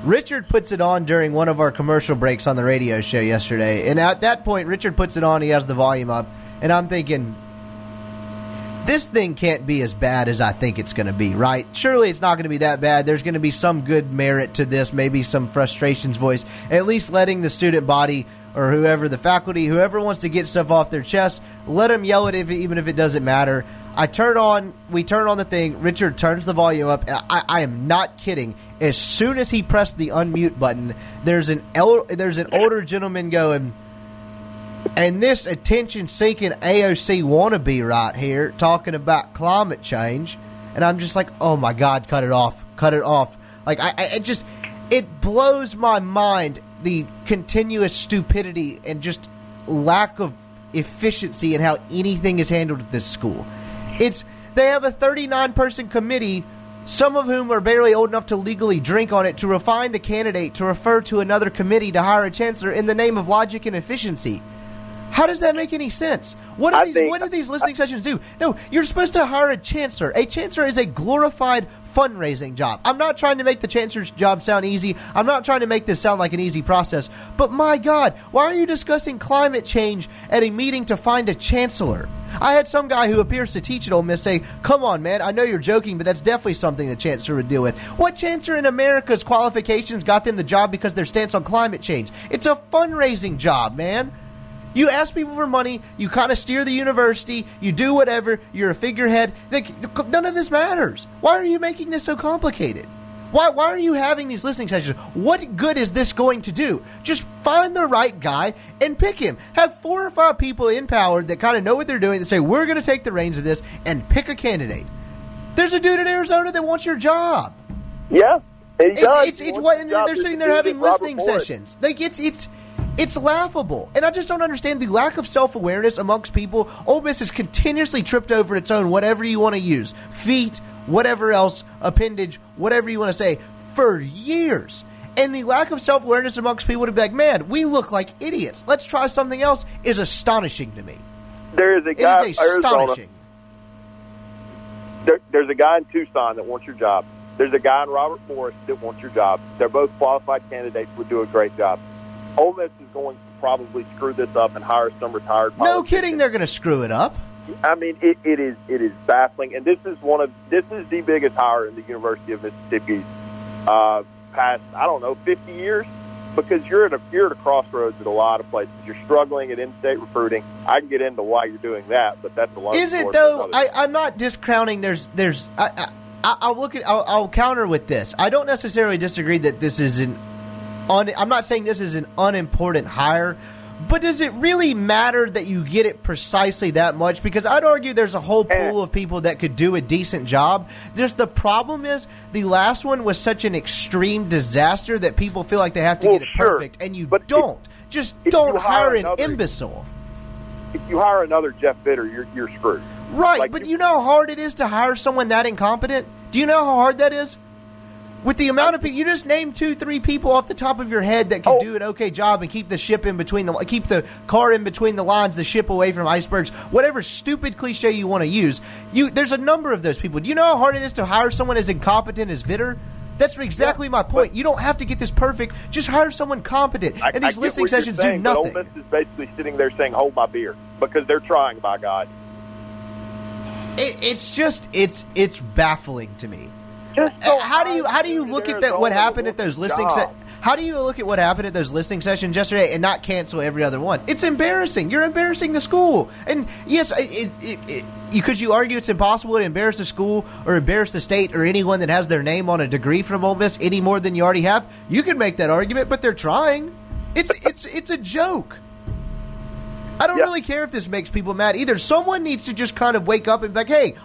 Richard puts it on during one of our commercial breaks on the radio show yesterday, and at that point, Richard puts it on. He has the volume up, and I'm thinking, this thing can't be as bad as I think it's going to be, right? Surely it's not going to be that bad. There's going to be some good merit to this, maybe some frustrations voice, at least letting the student body or whoever, the faculty, whoever wants to get stuff off their chest, let them yell it if, even if it doesn't matter. I turn on, we turn on the thing. Richard turns the volume up. And I, I am not kidding. As soon as he pressed the unmute button, there's an el- there's an older gentleman going, and this attention seeking AOC wannabe right here talking about climate change, and I'm just like, oh my god, cut it off, cut it off. Like I, I it just it blows my mind the continuous stupidity and just lack of efficiency in how anything is handled at this school. It's they have a 39 person committee, some of whom are barely old enough to legally drink on it, to refine a candidate to refer to another committee to hire a chancellor in the name of logic and efficiency. How does that make any sense? What do these think- what do these listening sessions do? No, you're supposed to hire a chancellor. A chancellor is a glorified fundraising job. I'm not trying to make the chancellor's job sound easy. I'm not trying to make this sound like an easy process. But my God, why are you discussing climate change at a meeting to find a chancellor? I had some guy who appears to teach at Ole Miss say, "Come on, man, I know you're joking, but that's definitely something the chancellor would deal with." What chancellor in America's qualifications got them the job because their stance on climate change? It's a fundraising job, man. You ask people for money. You kind of steer the university. You do whatever. You're a figurehead. Like, None of this matters. Why are you making this so complicated? Why, why are you having these listening sessions? What good is this going to do? Just find the right guy and pick him. Have four or five people in power that kind of know what they're doing that say, we're going to take the reins of this and pick a candidate. There's a dude in Arizona that wants your job. Yeah, he It's does. it's, it's what and they're sitting there having listening Morris. sessions. Like it's it's it's laughable, and I just don't understand the lack of self awareness amongst people. Ole Miss has continuously tripped over its own whatever you want to use feet, whatever else appendage, whatever you want to say for years. And the lack of self awareness amongst people to be like, man, we look like idiots. Let's try something else is astonishing to me. There is a guy it is astonishing. There, there's a guy in Tucson that wants your job. There's a guy in Robert Morris that wants your job. They're both qualified candidates. Would do a great job. Ole Miss is going to probably screw this up and hire some retired. No kidding, they're going to screw it up. I mean, it, it is it is baffling, and this is one of this is the biggest hire in the University of Mississippi's uh, past I don't know fifty years because you're at a you're at a crossroads at a lot of places. You're struggling at in-state recruiting. I can get into why you're doing that, but that's a long Is it though? I, I'm not discounting. There's, there's. I, I, I- I'll look at. I'll, I'll counter with this. I don't necessarily disagree that this is an. Un, I'm not saying this is an unimportant hire, but does it really matter that you get it precisely that much? Because I'd argue there's a whole Eh. pool of people that could do a decent job. Just the problem is the last one was such an extreme disaster that people feel like they have to Well, get it sure. perfect, and you don't. Just if don't hire hire an another- imbecile. if you hire another Jeff Vitter, you're you're screwed. Right, Like, but you know how hard it is to hire someone that incompetent? Do you know how hard that is? With the amount of people, you just name two, three people off the top of your head that can Oh. do an okay job and keep the ship in between the keep the car in between the lines, the ship away from icebergs, whatever stupid cliche you want to use. You there's a number of those people. Do you know how hard it is to hire someone as incompetent as Vitter? That's exactly my point. You don't have to get this perfect. Just hire someone competent. I, and these get listening sessions saying, do but nothing. Ole Miss is basically sitting there saying, "Hold my beer," because they're trying. By God, It, it's just it's it's baffling to me. Just Uh, how do you how do you look at that? What happened at those listening? Se- how do you look at what happened at those listening sessions yesterday and not cancel every other one? It's embarrassing. You're embarrassing the school. And yes, it, it, it, it, you could you argue it's impossible to embarrass the school or embarrass the state or anyone that has their name on a degree from Ole Miss any more than you already have? You can make that argument, but they're trying. It's it's it's a joke. I don't Yeah. really care if this makes people mad either. Someone needs to just kind of wake up and be like, hey,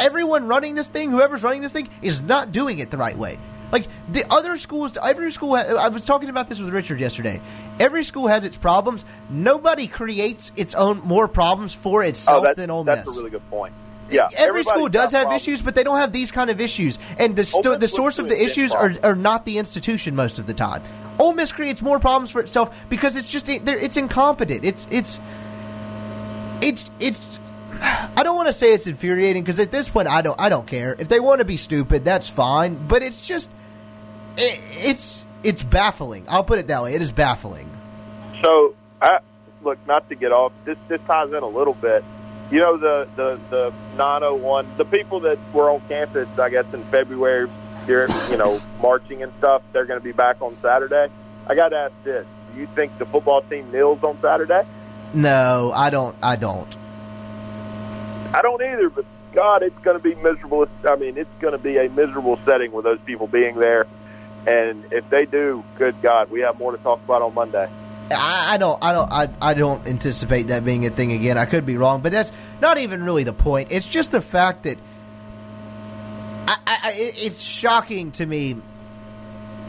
everyone running this thing, whoever's running this thing, is not doing it the right way. Like the other schools, every school. I was talking about this with Richard yesterday. Every school has its problems. Nobody creates its own more problems for Oh, itself that's, than Ole Miss. that's a really good point. Yeah, Every school does have problems. issues, but they don't have these kind of issues. And the sto- the source of the issues are, are not the institution most of the time. Ole Miss creates more problems for itself because it's just it's incompetent. It's it's it's it's. I don't want to say it's infuriating because at this point I don't I don't care if they want to be stupid that's fine but it's just it, it's it's baffling I'll put it that way it is baffling So, I, look, not to get off, this this ties in a little bit. You know the the the 901, the people that were on campus, I guess in February, during you know marching and stuff, they're going to be back on Saturday. I got to ask this: Do you think the football team kneels on Saturday? no I don't I don't I don't either, but God, it's going to be miserable. I mean, it's going to be a miserable setting with those people being there. And if they do, good God, we have more to talk about on Monday. I, I don't, I don't, I, I don't anticipate that being a thing again. I could be wrong, but that's not even really the point. It's just the fact that I, I, it's shocking to me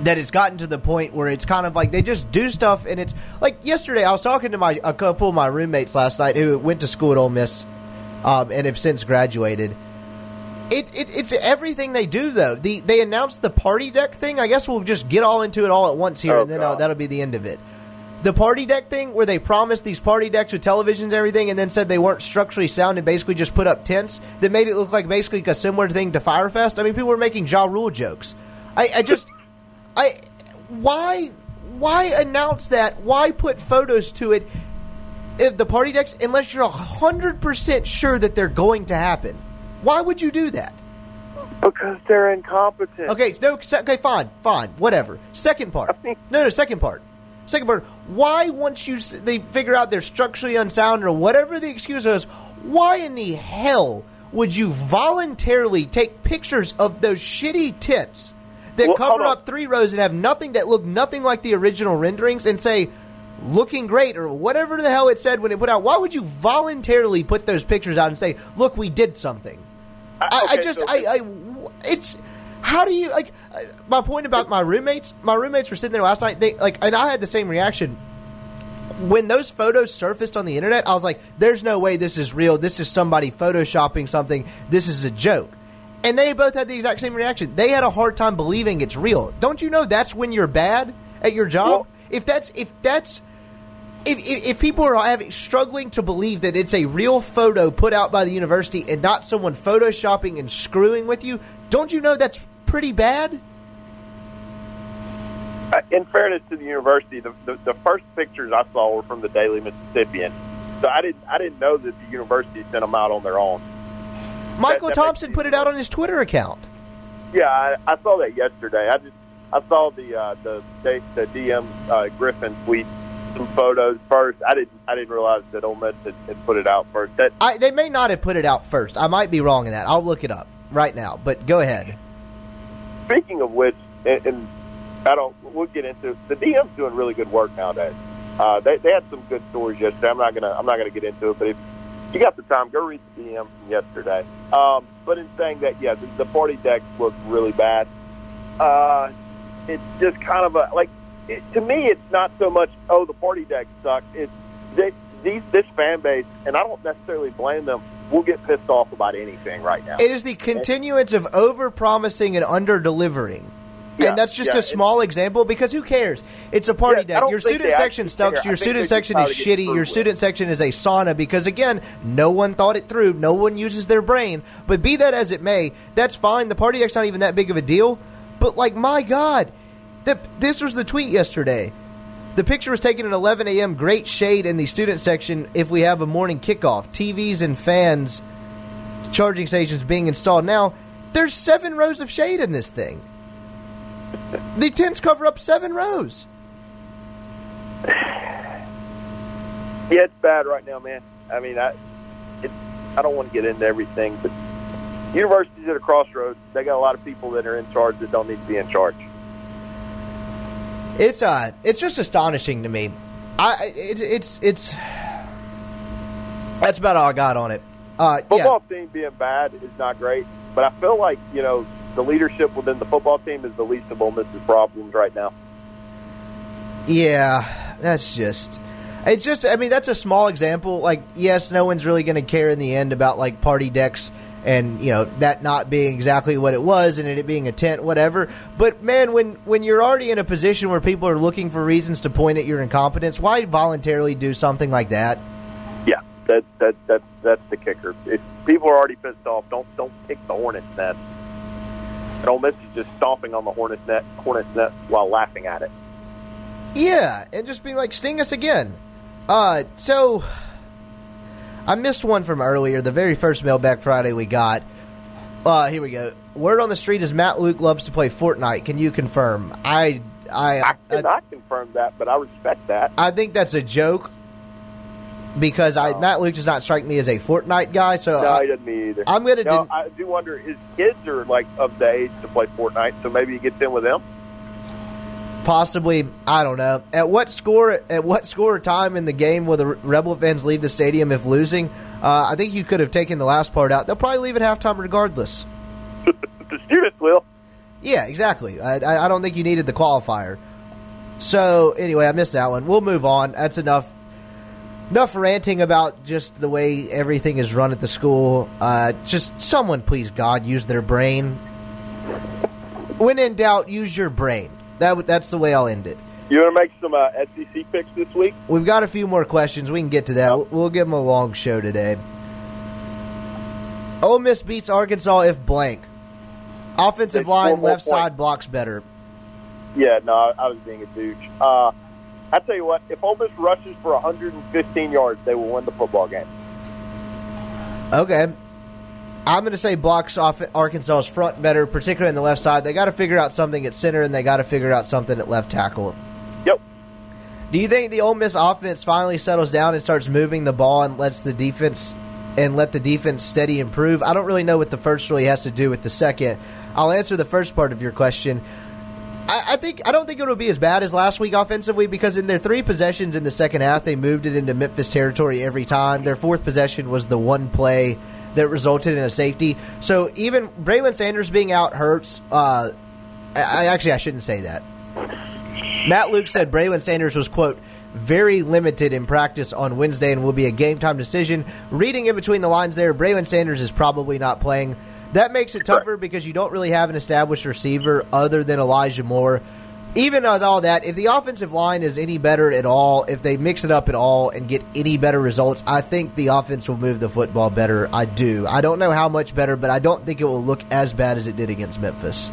that it's gotten to the point where it's kind of like they just do stuff, and it's like yesterday. I was talking to my a couple of my roommates last night who went to school at Ole Miss, um, and have since graduated. It, it, it's everything they do though. The they announced the party deck thing. I guess we'll just get all into it all at once here, Oh, and then uh, that'll be the end of it the party deck thing where they promised these party decks with televisions and everything and then said they weren't structurally sound and basically just put up tents that made it look like basically a similar thing to Fyre Fest. I mean, people were making Ja Rule jokes. I, I just, I, why, why announce that? Why put photos to it? If the party decks, unless you're hundred percent sure that they're going to happen, why would you do that? Because they're incompetent. Okay, no, okay, fine, fine, whatever. Second part. No, no, second part. Second part. Why, once you they figure out they're structurally unsound or whatever the excuse is, why in the hell would you voluntarily take pictures of those shitty tits that Well, cover up three rows and have nothing that look nothing like the original renderings and say looking great or whatever the hell it said when it put out? Why would you voluntarily put those pictures out and say, "Look, we did something"? I, I okay, just, so- I, I, it's, how do you like? uh, My point about my roommates. My roommates were sitting there last night. They like, and I had the same reaction when those photos surfaced on the internet. I was like, "There's no way this is real. This is somebody photoshopping something. This is a joke." And they both had the exact same reaction. They had a hard time believing it's real. Don't you know that's when you're bad at your job? Well- if that's if that's if, if, if people are having, struggling to believe that it's a real photo put out by the university and not someone photoshopping and screwing with you, don't you know that's pretty bad? Uh, in fairness to the university, the, the, the first pictures I saw were from the Daily Mississippian. So I didn't I didn't know that the university sent them out on their own. Michael that makes Thompson put it out on his Twitter account. Yeah, I, I saw that yesterday. I just I saw the uh, the the the DM uh, Griffin tweet some photos first. I didn't I didn't realize that Ole Miss had, had put it out first. That I, they may not have put it out first. I might be wrong in that. I'll look it up right now. But go ahead. speaking of which, and, and I don't we'll get into the DM's doing really good work nowadays. Uh, they they had some good stories yesterday. I'm not gonna I'm not gonna get into it, but if you got the time, go read the DM from yesterday. Um, but in saying that, yeah, the, the party decks look really bad. Uh, it's just kind of a like it, to me, it's not so much oh the party deck sucks. It's they, these this fan base, and I don't necessarily blame them. We'll get pissed off about anything right now. It is the continuance of over promising and under delivering. Yeah, and that's just yeah, a small example because who cares? It's a party Yeah, deck. Your student section sucks. Your student section is shitty. Your with student section is a sauna because again, no one thought it through. No one uses their brain. But be that as it may, that's fine. The party deck's not even that big of a deal. But like, my God, this was the tweet yesterday. The picture was taken at 11 a.m. Great shade in the student section. If we have a morning kickoff, TVs and fans, charging stations being installed. Now, there's seven rows of shade in this thing. The tents cover up seven rows. Yeah, it's bad right now, man. I mean, I it, I don't want to get into everything, but universities at a crossroads. They got a lot of people that are in charge that don't need to be in charge. It's uh, it's just astonishing to me. I it, it's it's that's about all I got on it. Uh, yeah, Football team being bad is not great, but I feel like you know the leadership within the football team is the least of Ole Miss's problems right now. yeah, that's just. It's just, I mean, that's a small example. Like, yes, no one's really going to care in the end about like party decks and you know that not being exactly what it was and it being a tent, whatever. But man, when when you're already in a position where people are looking for reasons to point at your incompetence, why voluntarily do something like that? Yeah, That that that that's the kicker. If people are already pissed off, don't don't kick the hornet's nest. And Ole Miss is just stomping on the hornet's nest, hornet's nest while laughing at it. Yeah, and just being like, sting us again. Uh, so I missed one from earlier, the very first Mailbag Friday we got. Uh, here we go. Word on the street is Matt Luke loves to play Fortnite. Can you confirm? I I I cannot confirm that, but I respect that. I think that's a joke because I Matt Luke does not strike me as a Fortnite guy. So No, I, he doesn't me either. I'm gonna den- I do wonder. His kids are like of the age to play Fortnite, so maybe he gets in with them. Possibly I don't know at what score at what score or time in the game will the Rebel fans leave the stadium if losing. Uh, I think you could have taken the last part out. They'll probably leave at halftime regardless. the students will. Yeah, exactly. I, I I don't think you needed the qualifier. So anyway, I missed that one. We'll move on. That's enough. Enough ranting about just the way everything is run at the school. Uh, just someone, please God, use their brain. When in doubt, use your brain. That that's the way I'll end it. You want to make some uh, SEC picks this week? We've got a few more questions. We can get to that. We'll- We'll give them a long show today. Ole Miss beats Arkansas if blank. Offensive line, left side blocks better. Yeah, no, I, I was being a douche. Uh, I tell you what, if Ole Miss rushes for 115 yards, they will win the football game. Okay. I'm going to say blocks off Arkansas's front better, particularly on the left side. They got to figure out something at center, and they got to figure out something at left tackle. Yep. Do you think the Ole Miss offense finally settles down and starts moving the ball and lets the defense and let the defense steady improve? I don't really know what the first really has to do with the second. I'll answer the first part of your question. I, I think I don't think it'll be as bad as last week offensively because in their three possessions in the second half, they moved it into Memphis territory every time. Their fourth possession was the one play that resulted in a safety. So even Braylon Sanders being out hurts. Uh, I, actually I shouldn't say that. Matt Luke said Braylon Sanders was quote very limited in practice on Wednesday and will be a game time decision. Reading in between the lines there, Braylon Sanders is probably not playing. That makes it tougher because you don't really have an established receiver other than Elijah Moore. Even with all that, if the offensive line is any better at all, if they mix it up at all and get any better results, I think the offense will move the football better. I do. I don't know how much better, but I don't think it will look as bad as it did against Memphis.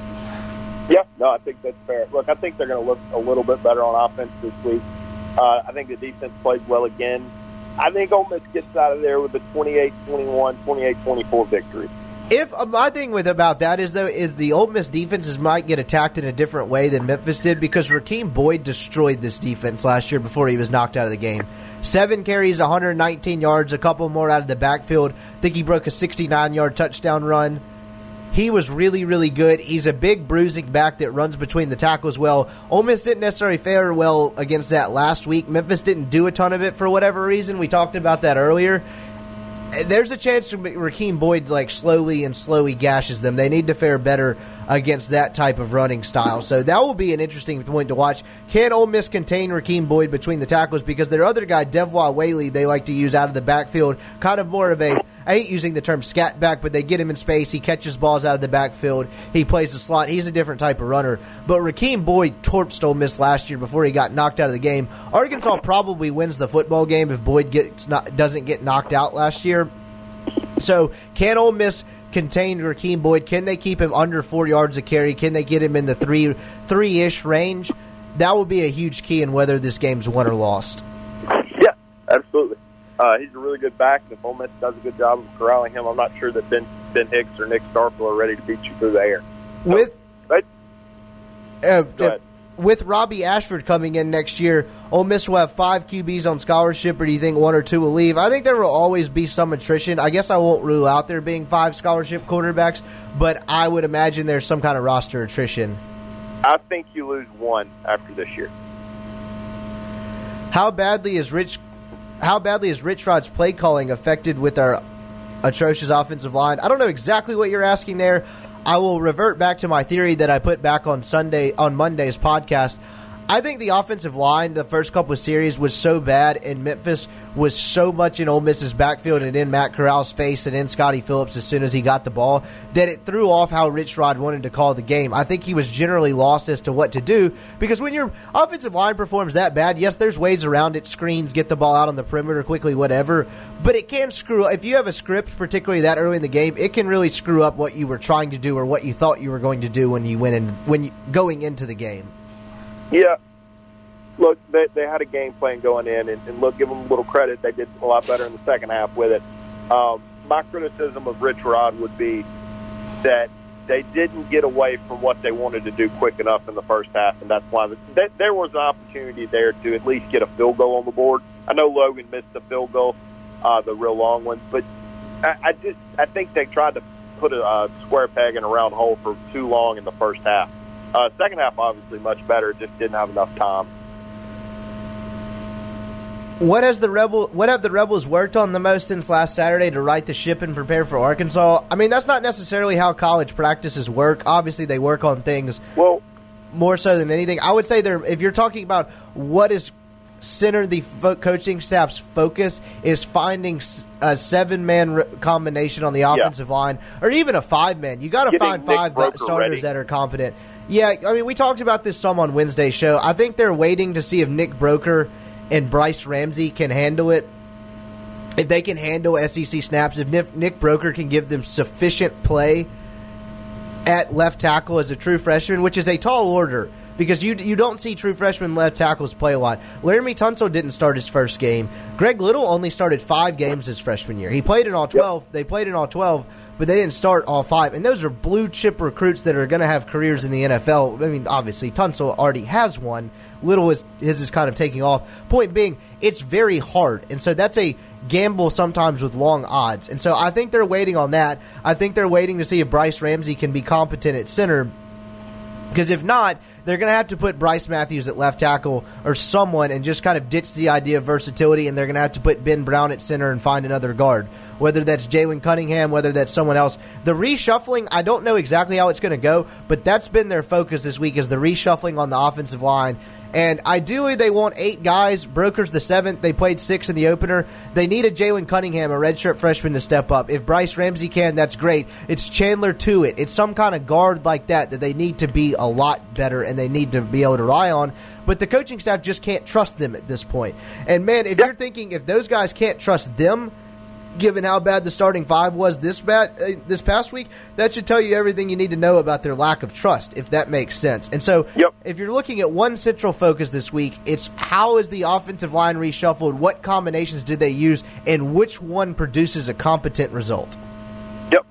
Yeah, no, I think that's fair. Look, I think they're going to look a little bit better on offense this week. Uh, I think the defense plays well again. I think Ole Miss gets out of there with a 28-21, 28-24 victory. If uh, my thing with about that is though is the Ole Miss defenses might get attacked in a different way than Memphis did because Rakeem Boyd destroyed this defense last year before he was knocked out of the game. Seven carries, 119 yards, a couple more out of the backfield. I think he broke a 69 yard touchdown run. He was really, really good. He's a big bruising back that runs between the tackles well. Ole Miss didn't necessarily fare well against that last week. Memphis didn't do a ton of it for whatever reason. We talked about that earlier there's a chance Rakeem Boyd like slowly and slowly gashes them. They need to fare better against that type of running style. So that will be an interesting point to watch. Can Ole Miss contain Rakeem Boyd between the tackles? Because their other guy, Devwah Whaley, they like to use out of the backfield, kind of more of a I hate using the term scat back, but they get him in space. He catches balls out of the backfield. He plays the slot. He's a different type of runner. But Rakeem Boyd torched Ole Miss last year before he got knocked out of the game. Arkansas probably wins the football game if Boyd gets not, doesn't get knocked out last year. So can Ole Miss contain Rakeem Boyd? Can they keep him under four yards a carry? Can they get him in the three three ish range? That will be a huge key in whether this game's won or lost. Yeah, absolutely. Uh, he's a really good back, if Ole does a good job of corralling him, I'm not sure that Ben, ben Hicks or Nick Starkel are ready to beat you through the air. With Right? uh, ahead. with Robbie Ashford coming in next year, Ole Miss will have five QBs on scholarship, or do you think one or two will leave? I think there will always be some attrition. I guess I won't rule out there being five scholarship quarterbacks, but I would imagine there's some kind of roster attrition. I think you lose one after this year. How badly is Rich? How badly is Rich Rod's play calling affected with our atrocious offensive line? I don't know exactly what you're asking there. I will revert back to my theory that I put back on Sunday on Monday's podcast. I think the offensive line the first couple of series was so bad, and Memphis was so much in Ole Miss's backfield and in Matt Corral's face and in Scottie Phillips as soon as he got the ball that it threw off how Rich Rod wanted to call the game. I think he was generally lost as to what to do because when your offensive line performs that bad, yes, there's ways around it, screens, get the ball out on the perimeter quickly, whatever. But it can screw up if you have a script, particularly that early in the game. It can really screw up what you were trying to do or what you thought you were going to do when you went in when you, going into the game. Yeah. Look, they, they had a game plan going in, and, and look, give them a little credit. They did a lot better in the second half with it. Um, my criticism of Rich Rod would be that they didn't get away from what they wanted to do quick enough in the first half, and that's why the, there was an opportunity there to at least get a field goal on the board. I know Logan missed the field goal, uh, the real long one, but I, I just I think they tried to put a uh, square peg in a round hole for too long in the first half. Uh, second half, obviously, much better. Just didn't have enough time. What has the rebel? What have the rebels worked on the most since last Saturday to right the ship and prepare for Arkansas? I mean, that's not necessarily how college practices work. Obviously, they work on things well more so than anything. I would say they're if you're talking about what is center the fo- coaching staff's focus is finding a seven man re- combination on the offensive yeah. line or even a five man. You got to find Nick five starters ready. that are competent. Yeah, I mean, we talked about this some on Wednesday's show. I think they're waiting to see if Nick Broeker and Bryce Ramsey can handle it. If they can handle SEC snaps, if Nick, Nick Broeker can give them sufficient play at left tackle as a true freshman, which is a tall order because you you don't see true freshman left tackles play a lot. Laremy Tunsil didn't start his first game. Greg Little only started five games his freshman year. He played in all twelve. They played in all twelve, but they didn't start all five. And those are blue chip recruits that are going to have careers in the NFL. I mean, obviously Tunsil already has one. Little is his is kind of taking off. Point being, it's very hard, and so that's a gamble sometimes with long odds. And so I think they're waiting on that. I think they're waiting to see if Bryce Ramsey can be competent at center. Because if not, they're going to have to put Bryce Matthews at left tackle or someone and just kind of ditch the idea of versatility, and they're going to have to put Ben Brown at center and find another guard. Whether that's Jalen Cunningham, whether that's someone else. The reshuffling, I don't know exactly how it's going to go, but that's been their focus this week is the reshuffling on the offensive line. And ideally, they want eight guys. Broeker's the seventh. They played six in the opener. They need a Jalen Cunningham, a redshirt freshman, to step up. If Bryce Ramsey can, that's great. It's Chandler Tuitt. It's some kind of guard like that that they need to be a lot better and they need to be able to rely on. But the coaching staff just can't trust them at this point. And man, if you're thinking if those guys can't trust them, given how bad the starting five was this bad uh, this past week, that should tell you everything you need to know about their lack of trust, if that makes sense. And so, Yep. if you're looking at one central focus this week, it's how is the offensive line reshuffled? What combinations did they use, and which one produces a competent result? Yep.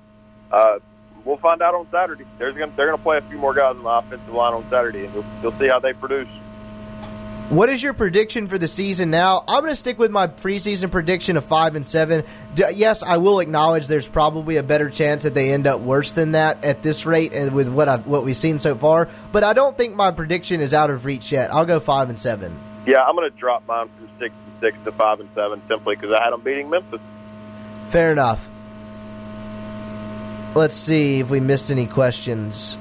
Uh, we'll find out on Saturday. There's gonna, they're going to play a few more guys on the offensive line on Saturday, and you'll, you'll see how they produce. What is your prediction for the season now? I'm going to stick with my preseason prediction of five and seven. D- yes, I will acknowledge there's probably a better chance that they end up worse than that at this rate and with what I've, what we've seen so far. But I don't think my prediction is out of reach yet. I'll go five and seven. Yeah, I'm going to drop mine from six and six to five and seven simply because I had them beating Memphis. Fair enough. Let's see if we missed any questions.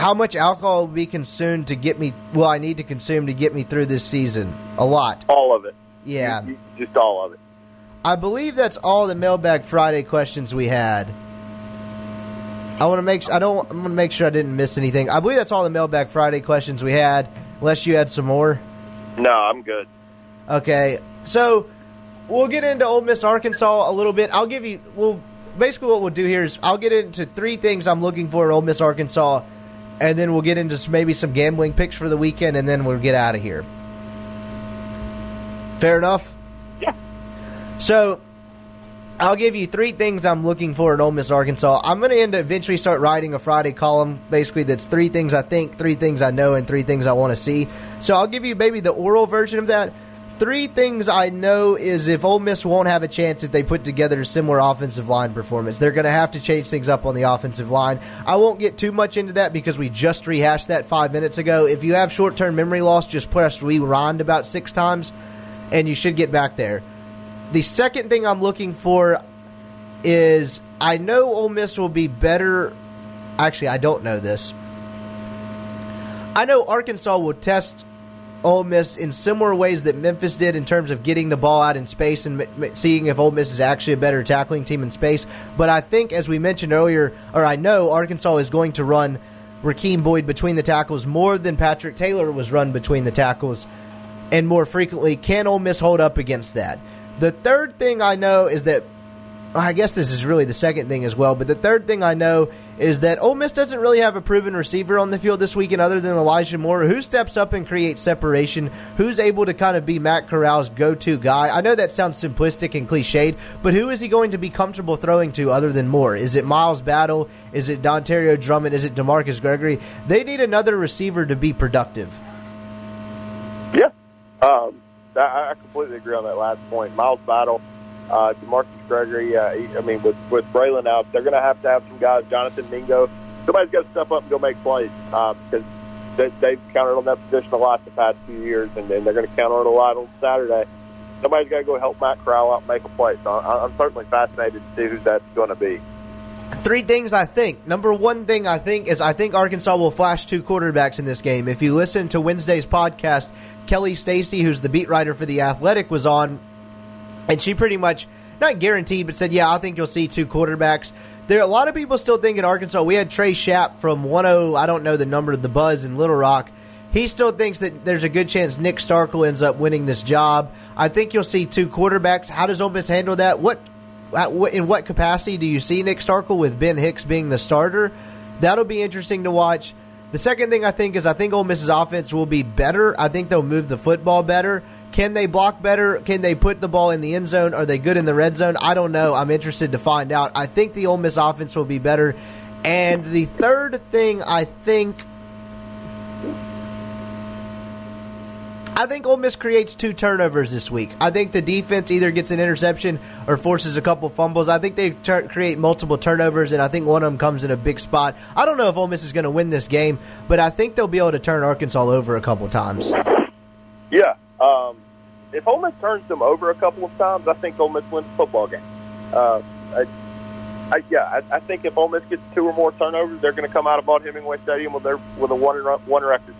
How much alcohol will be consumed to get me? Will I need to consume to get me through this season? A lot. All of it. Yeah. Just all of it. I believe that's all the Mailbag Friday questions we had. I want to make. sure I don't. I'm going to make sure I didn't miss anything. I believe that's all the Mailbag Friday questions we had. Unless you had some more. No, I'm good. Okay, so we'll get into Ole Miss Arkansas a little bit. I'll give you. Well, basically, what we'll do here is I'll get into three things I'm looking for in Ole Miss Arkansas, and then we'll get into maybe some gambling picks for the weekend, and then we'll get out of here. Fair enough. Yeah. So. I'll give you three things I'm looking for in Ole Miss Arkansas. I'm going to end up eventually start writing a Friday column, basically that's three things I think, three things I know, and three things I want to see. So I'll give you maybe the oral version of that. Three things I know is if Ole Miss won't have a chance if they put together a similar offensive line performance. They're going to have to change things up on the offensive line. I won't get too much into that because we just rehashed that five minutes ago. If you have short term memory loss, just press rewind about six times and you should get back there. The second thing I'm looking for is I know Ole Miss will be better. Actually, I don't know this. I know Arkansas will test Ole Miss in similar ways that Memphis did in terms of getting the ball out in space and m- seeing if Ole Miss is actually a better tackling team in space. But I think, as we mentioned earlier, or I know Arkansas is going to run Rakeem Boyd between the tackles more than Patrick Taylor was run between the tackles, and more frequently. Can Ole Miss hold up against that? The third thing I know is that I guess this is really the second thing as well. But the third thing I know is that Ole Miss doesn't really have a proven receiver on the field this weekend other than Elijah Moore. Who steps up and creates separation? Who's able to kind of be Matt Corral's go to guy? I know that sounds simplistic and cliched, but who is he going to be comfortable throwing to other than Moore? Is it Miles Battle? Is it Dontario Drummond? Is it Demarcus Gregory? They need another receiver to be productive. Yeah. Um, I, I completely agree on that last point. Miles Battle uh, Demarcus Gregory. Uh, I mean, with with Braylon out, they're going to have to have some guys. Jonathan Mingo. Somebody's got to step up and go make plays uh, because they, they've counted on that position a lot the past few years, and, and they're going to count on it a lot on Saturday. Somebody's got to go help Matt Corral out and make a play. So I, I'm certainly fascinated to see who that's going to be. Three things I think. Number one thing I think is I think Arkansas will flash two quarterbacks in this game. If you listen to Wednesday's podcast, Kelly Stacy, who's the beat writer for The Athletic, was on and she pretty much not guaranteed, but said, "Yeah, I think you'll see two quarterbacks." There are a lot of people still think in Arkansas. We had Trey Shapp from 10, I don't know the number of the Buzz in Little Rock. He still thinks that there's a good chance Nick Starkel ends up winning this job. I think you'll see two quarterbacks. How does Ole Miss handle that? What, in what capacity do you see Nick Starkel with Ben Hicks being the starter? That'll be interesting to watch. The second thing I think is I think Ole Miss's offense will be better. I think they'll move the football better. Can they block better? Can they put the ball in the end zone? Are they good in the red zone? I don't know. I'm interested to find out. I think the Ole Miss offense will be better. And the third thing I think I think Ole Miss creates two turnovers this week. I think the defense either gets an interception or forces a couple fumbles. I think they ter- create multiple turnovers, and I think one of them comes in a big spot. I don't know if Ole Miss is going to win this game, but I think they'll be able to turn Arkansas over a couple times. Yeah, um, if Ole Miss turns them over a couple of times, I think Ole Miss wins the football game. Uh, I, I, yeah, I, I think if Ole Miss gets two or more turnovers, they're going to come out of Vaught-Hemingway Stadium with their with a one one record.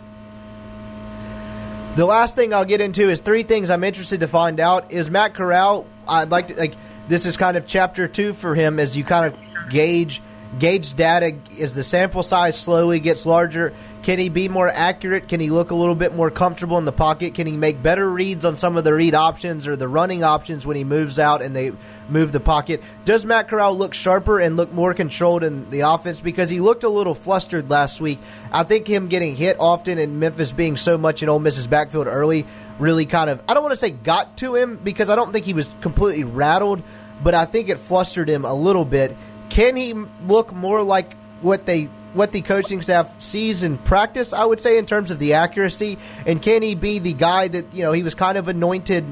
The last thing I'll get into is three things I'm interested to find out. Is Matt Corral? I'd like to like this is kind of chapter two for him as you kind of gauge gauge data as the sample size slowly gets larger can he be more accurate? Can he look a little bit more comfortable in the pocket? Can he make better reads on some of the read options or the running options when he moves out and they move the pocket? Does Matt Corral look sharper and look more controlled in the offense? Because he looked a little flustered last week. I think him getting hit often and Memphis being so much in Ole Miss's backfield early really kind of, I don't want to say got to him because I don't think he was completely rattled, but I think it flustered him a little bit. Can he look more like what they what the coaching staff sees in practice, I would say, in terms of the accuracy. And can he be the guy that, you know, he was kind of anointed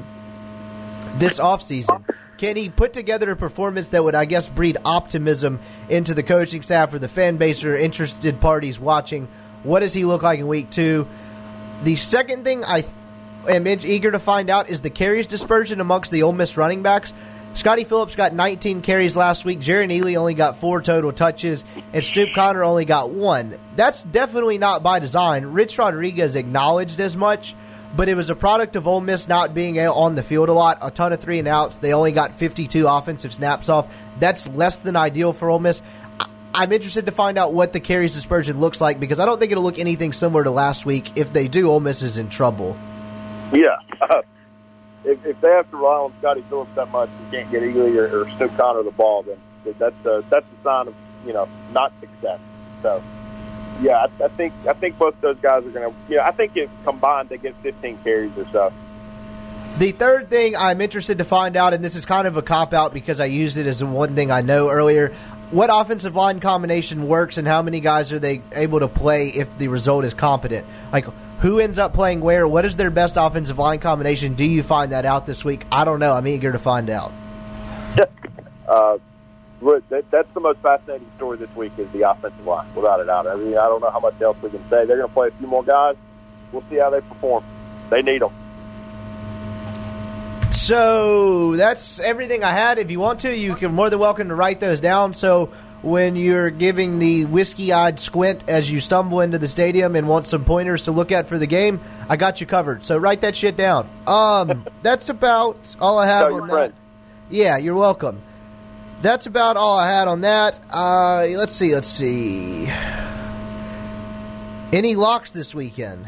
this offseason? Can he put together a performance that would, I guess, breed optimism into the coaching staff or the fan base or interested parties watching? What does he look like in week two? The second thing I am eager to find out is the carries dispersion amongst the Ole Miss running backs. Scottie Phillips got 19 carries last week. Jerrion Ealy only got four total touches, and Snoop Conner only got one. That's definitely not by design. Rich Rodriguez acknowledged as much, but it was a product of Ole Miss not being on the field a lot. A ton of three and outs. They only got 52 offensive snaps off. That's less than ideal for Ole Miss. I'm interested to find out what the carries dispersion looks like because I don't think it'll look anything similar to last week. If they do, Ole Miss is in trouble. Yeah. Uh, if, if they have to rely on Scottie Phillips that much and can't get Ealy or, or Snoop Conner the ball, then that's a, that's a sign of you know not success. So yeah, I, I think I think both those guys are going to. Yeah, I think if combined they get 15 carries or so. The third thing I'm interested to find out, and this is kind of a cop out because I used it as the one thing I know earlier. What offensive line combination works, and how many guys are they able to play if the result is competent? Like who ends up playing where? What is their best offensive line combination? Do you find that out this week? I don't know. I'm eager to find out. uh, that, that's the most fascinating story this week is the offensive line, without a doubt. I mean, I don't know how much else we can say. They're going to play a few more guys. We'll see how they perform. They need them. So that's everything I had. If you want to, you can more than welcome to write those down. So when you're giving the whiskey-eyed squint as you stumble into the stadium and want some pointers to look at for the game, I got you covered. So write that shit down. Um, that's about all I have Tell on that. Yeah, you're welcome. That's about all I had on that. Uh, let's see. Let's see. Any locks this weekend?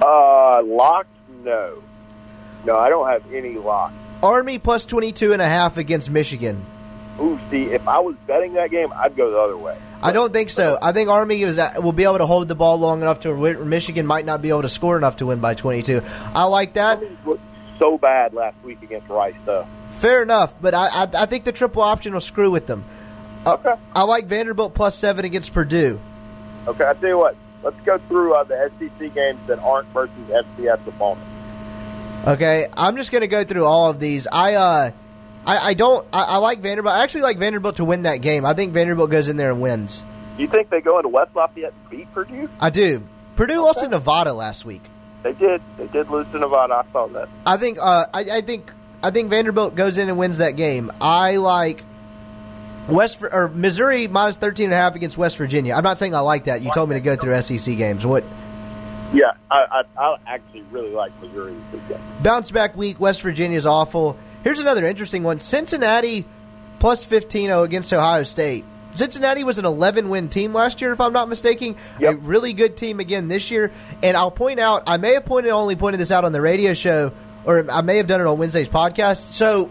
Uh, locked? No. No, I don't have any locks. Army plus 22 and a half against Michigan. Ooh, see, if I was betting that game, I'd go the other way. I don't think so. I think Army is, will be able to hold the ball long enough to where Michigan might not be able to score enough to win by 22. I like that. So bad last week against Rice, though. Fair enough, but I, I, I think the triple option will screw with them. Uh, Okay. I like Vanderbilt plus seven against Purdue. Okay, I tell you what. Let's go through uh, the SEC games that aren't versus FCS opponents. Okay, I'm just going to go through all of these. I uh, I, I don't. I, I like Vanderbilt. I actually like Vanderbilt to win that game. I think Vanderbilt goes in there and wins. Do you think they go into West Lafayette and beat Purdue? I do. Purdue lost to Nevada last week. They did. They did lose to Nevada. I saw that. I think. Uh, I, I think. I think Vanderbilt goes in and wins that game. I like West or Missouri minus 13 and a half against West Virginia. I'm not saying I like that. You told me to go through SEC games. What Yeah, I, I, I actually really like Missouri bounce back week? West Virginia is awful. Here's another interesting one: Cincinnati plus 15 against Ohio State. Cincinnati was an 11 win team last year, if I'm not mistaken. A really good team again this year. And I'll point out, I may have pointed only pointed this out on the radio show, or I may have done it on Wednesday's podcast. So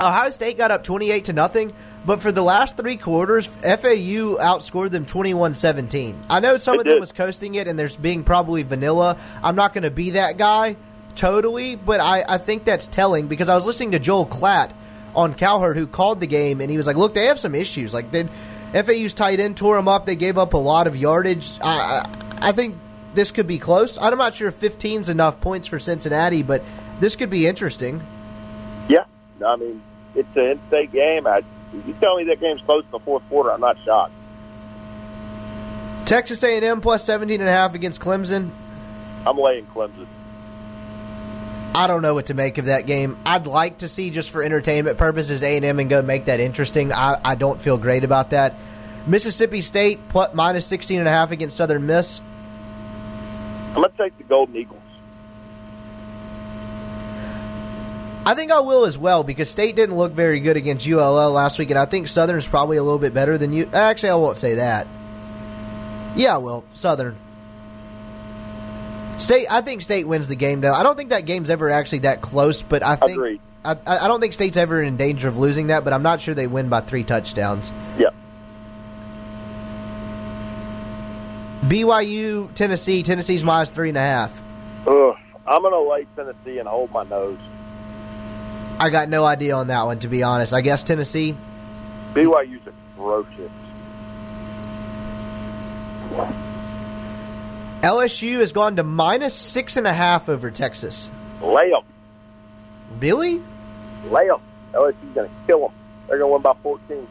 Ohio State got up 28 to nothing, but for the last three quarters, FAU outscored them 21-17. I know some They of them did. was coasting it, and there's being probably vanilla. I'm not going to be that guy totally, but I, I think that's telling because I was listening to Joel Klatt on Cowherd who called the game, and he was like, "Look, they have some issues. Like, they, FAU's tight end tore them up. They gave up a lot of yardage. I, I, I think this could be close. I'm not sure if 15's enough points for Cincinnati, but this could be interesting." Yeah, I mean it's an in-state game. I, you tell me that game's close in the fourth quarter, I'm not shocked. Texas A&M plus 17 and a half against Clemson. I'm laying Clemson. I don't know what to make of that game. I'd like to see just for entertainment purposes A&M and go make that interesting. I, I don't feel great about that. Mississippi State plus minus 16 and a half against Southern Miss. I'm to take the Golden Eagles. I think I will as well because State didn't look very good against ULL last week, and I think Southern's probably a little bit better than you. Actually, I won't say that. Yeah, I will. Southern. State. I think State wins the game though. I don't think that game's ever actually that close, but I think Agreed. I, I I don't think State's ever in danger of losing that. But I'm not sure they win by three touchdowns. Yeah. BYU, Tennessee. Tennessee's minus three and a half. Ugh. I'm to lay Tennessee and hold my nose. I got no idea on that one to be honest. I guess Tennessee. BYU's atrocious. LSU has gone to minus six and a half over Texas. Lay them. Really? Lay them. LSU's going to kill them. They're going to win by 14.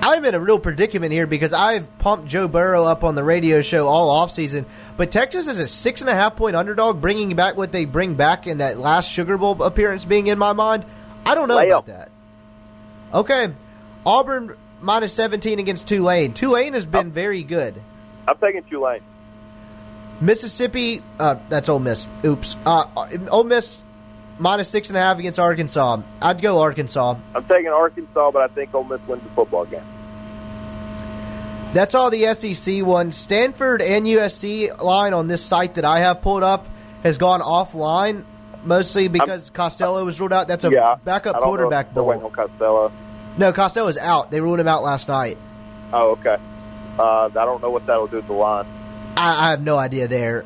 I'm in a real predicament here because I've pumped Joe Burrow up on the radio show all offseason, but Texas is a six and a half point underdog, bringing back what they bring back in that last Sugar Bowl appearance being in my mind. I don't know Lay 'em. about that. Okay. Auburn minus 17 against Tulane. Tulane has been oh. very good. I'm taking Tulane. Mississippi, uh, that's Ole Miss. Oops. Uh, Ole Miss minus six and a half against Arkansas. I'd go Arkansas. I'm taking Arkansas, but I think Ole Miss wins the football game. That's all the SEC ones. Stanford and USC line on this site that I have pulled up has gone offline, mostly because Costello was ruled out. That's a yeah. backup I don't know quarterback bowl. Costello. No, Costello is out. They ruled him out last night. Oh, okay. Uh, I don't know what that'll do to the line. I, I have no idea there.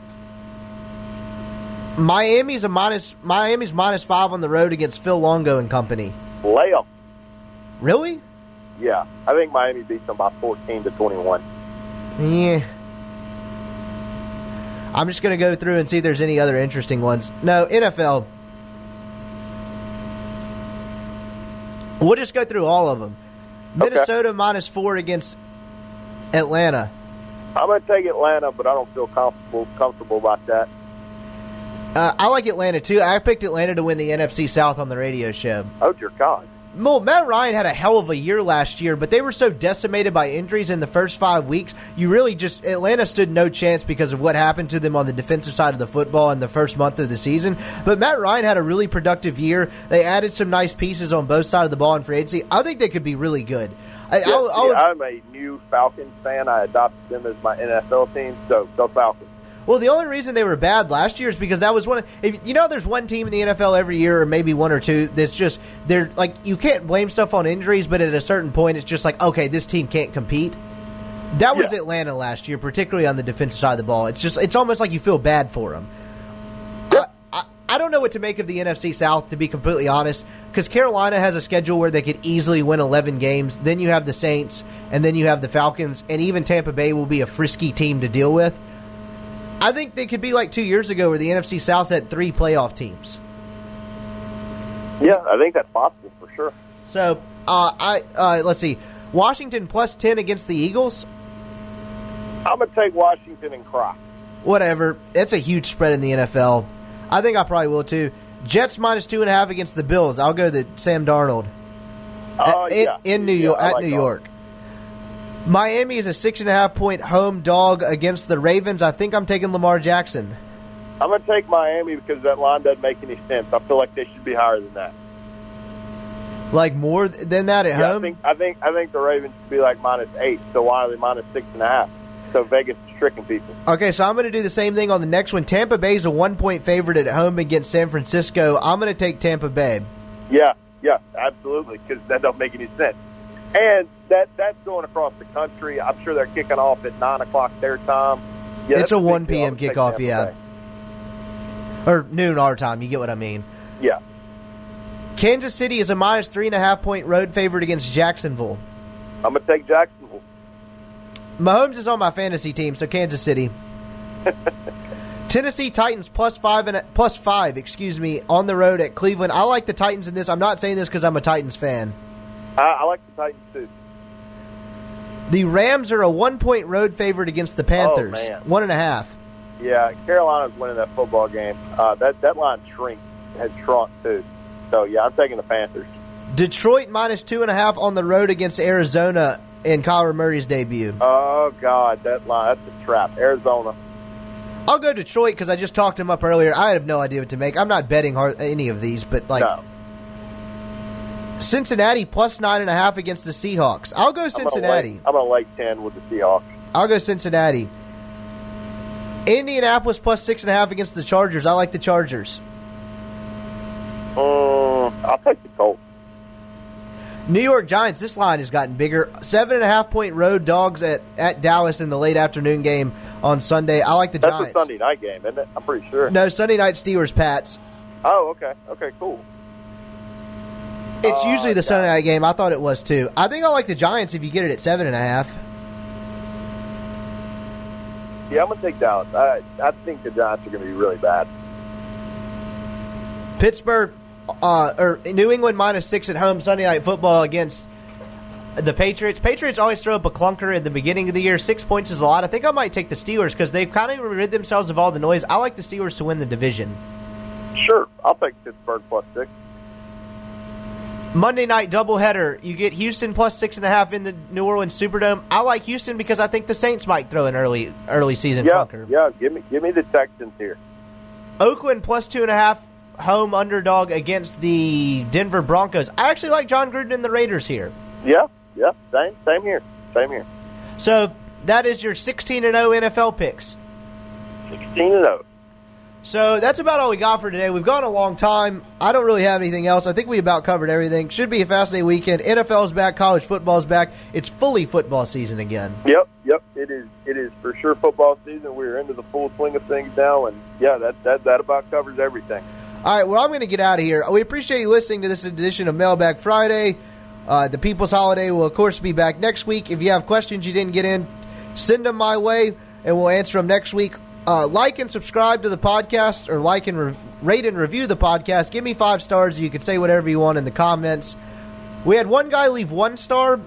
Miami's a minus. Miami's minus five on the road against Phil Longo and company. Lay them. Really? Yeah, I think Miami beats them by 14 to 21. Yeah. I'm just going to go through and see if there's any other interesting ones. No, NFL. We'll just go through all of them. Okay. Minnesota minus four against Atlanta. I'm going to take Atlanta, but I don't feel comfortable comfortable about that. Uh, I like Atlanta too. I picked Atlanta to win the NFC South on the radio show. Oh dear God. Well, Matt Ryan had a hell of a year last year, but they were so decimated by injuries in the first five weeks. You really just Atlanta stood no chance because of what happened to them on the defensive side of the football in the first month of the season. But Matt Ryan had a really productive year. They added some nice pieces on both sides of the ball in free agency. I think they could be really good. I, Yeah, I, I would- see, I'm a new Falcons fan. I adopted them as my NFL team, so go Falcons. Well, the only reason they were bad last year is because that was one. Of, if you know, there's one team in the NFL every year, or maybe one or two. That's just they're like you can't blame stuff on injuries, but at a certain point, it's just like okay, this team can't compete. That was Yeah. Atlanta last year, particularly on the defensive side of the ball. It's just it's almost like you feel bad for them. I, don't know what to make of the NFC South, to be completely honest, because Carolina has a schedule where they could easily win 11 games. Then you have the Saints, and then you have the Falcons, and even Tampa Bay will be a frisky team to deal with. I think they could be like two years ago where the NFC South had three playoff teams. Yeah, I think that's possible for sure. So, uh, I uh, let's see, Washington plus ten against the Eagles. I'm gonna take Washington and cry. Whatever, it's a huge spread in the NFL. I think I probably will too. Jets minus two and a half against the Bills. I'll go the Sam Darnold Oh in, yeah, in New Yeah, York. At like New that. York, Miami is a six and a half point home dog against the Ravens. I think I'm taking Lamar Jackson. I'm gonna take Miami because that line doesn't make any sense. I feel like they should be higher than that. Like more than that at Yeah, I think I think I think the Ravens should be like minus eight. So why are they minus six and a half? So Vegas is tricking people. Okay, so I'm going to do the same thing on the next one. Tampa Bay's a one point favorite at home against San Francisco. I'm going to take Tampa Bay. Yeah, yeah, absolutely, because that don't make any sense. And that that's going across the country. I'm sure they're kicking off at nine o'clock their time. Yeah, It's a 1 p.m. I would take kickoff, yeah. Bay. Or noon our time, you get what I mean. Yeah, Kansas City is a minus three and a half point road favorite against Jacksonville. I'm gonna take Jacksonville. Mahomes is on my fantasy team, so Kansas City. Tennessee Titans plus five and plus five, excuse me, on the road at Cleveland. I like the Titans in this. I'm not saying this because I'm a Titans fan. I, I like the Titans too. The Rams are a one point road favorite against the Panthers. Oh, man. One and a half. Yeah, Carolina's winning that football game. Uh, that that line shrink has shrunk too. So yeah, I'm taking the Panthers. Detroit minus two and a half on the road against Arizona in Kyler Murray's debut. Oh God, that line that's a trap. Arizona. I'll go Detroit because I just talked him up earlier. I have no idea what to make. I'm not betting hard, any of these, but like no, Cincinnati plus nine and a half against the Seahawks. I'll go Cincinnati. I'm gonna like ten with the Seahawks. I'll go Cincinnati. Indianapolis plus six and a half against the Chargers. I like the Chargers. Mm, I'll take the Colts. New York Giants. This line has gotten bigger. Seven and a half point road dogs at, at Dallas in the late afternoon game on Sunday. I like the That's Giants. a Sunday night game, isn't it? I'm pretty sure. No, Sunday night Steelers Pats. Oh, okay, okay, cool. It's Oh, usually the okay. Sunday night game. I thought it was too. I think I like the Giants if you get it at seven and a half. Yeah, I'm gonna take Dallas. I I think the Giants are gonna be really bad. Pittsburgh uh, or New England minus six at home Sunday night football against the Patriots. Patriots always throw up a clunker at the beginning of the year. Six points is a lot. I think I might take the Steelers because they've kind of rid themselves of all the noise. I like the Steelers to win the division. Sure, I'll take Pittsburgh plus six. Monday night doubleheader. You get Houston plus six and a half in the New Orleans Superdome. I like Houston because I think the Saints might throw an early early season Yeah, clunker. yeah. Give me give me the Texans here. Oakland plus two and a half home underdog against the Denver Broncos. I actually like Jon Gruden and the Raiders here. Yeah, yeah. Same same here. Same here. So that is your 16 and 0 NFL picks. Sixteen and oh. zero. So that's about all we got for today. We've gone a long time. I don't really have anything else. I think we about covered everything. Should be a fascinating weekend. NFL's back, college football's back. It's fully football season again. Yep, yep. It is. It is for sure football season. We're into the full swing of things now, and yeah, that that that about covers everything. All right, well, I'm going to get out of here. We appreciate you listening to this edition of Mailbag Friday. Uh, the People's Holiday will, of course, be back next week. If you have questions you didn't get in, send them my way, and we'll answer them next week. Uh, like and subscribe to the podcast, or like and re- rate and review the podcast. Give me five stars. You can say whatever you want in the comments. We had one guy leave one star.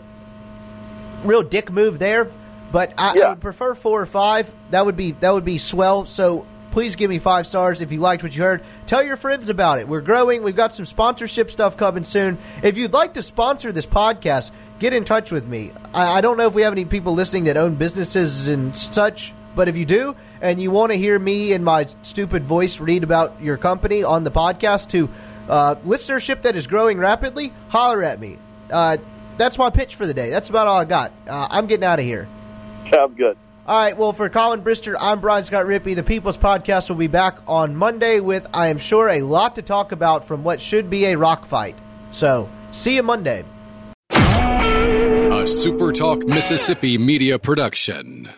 Real dick move there, but I, I would prefer four or five. That would be that would be swell. So please give me five stars if you liked what you heard. Tell your friends about it. We're growing. We've got some sponsorship stuff coming soon. If you'd like to sponsor this podcast, get in touch with me. I, I don't know if we have any people listening that own businesses and such, but if you do, and you want to hear me and my stupid voice read about your company on the podcast to uh, listenership that is growing rapidly, holler at me. Uh, that's my pitch for the day. That's about all I got. Uh, I'm getting out of here. Sounds good. All right. Well, for Colin Brister, I'm Brian Scott Rippey. The People's Podcast will be back on Monday with, I am sure, a lot to talk about from what should be a rock fight. So, see you Monday. A SuperTalk Mississippi media production.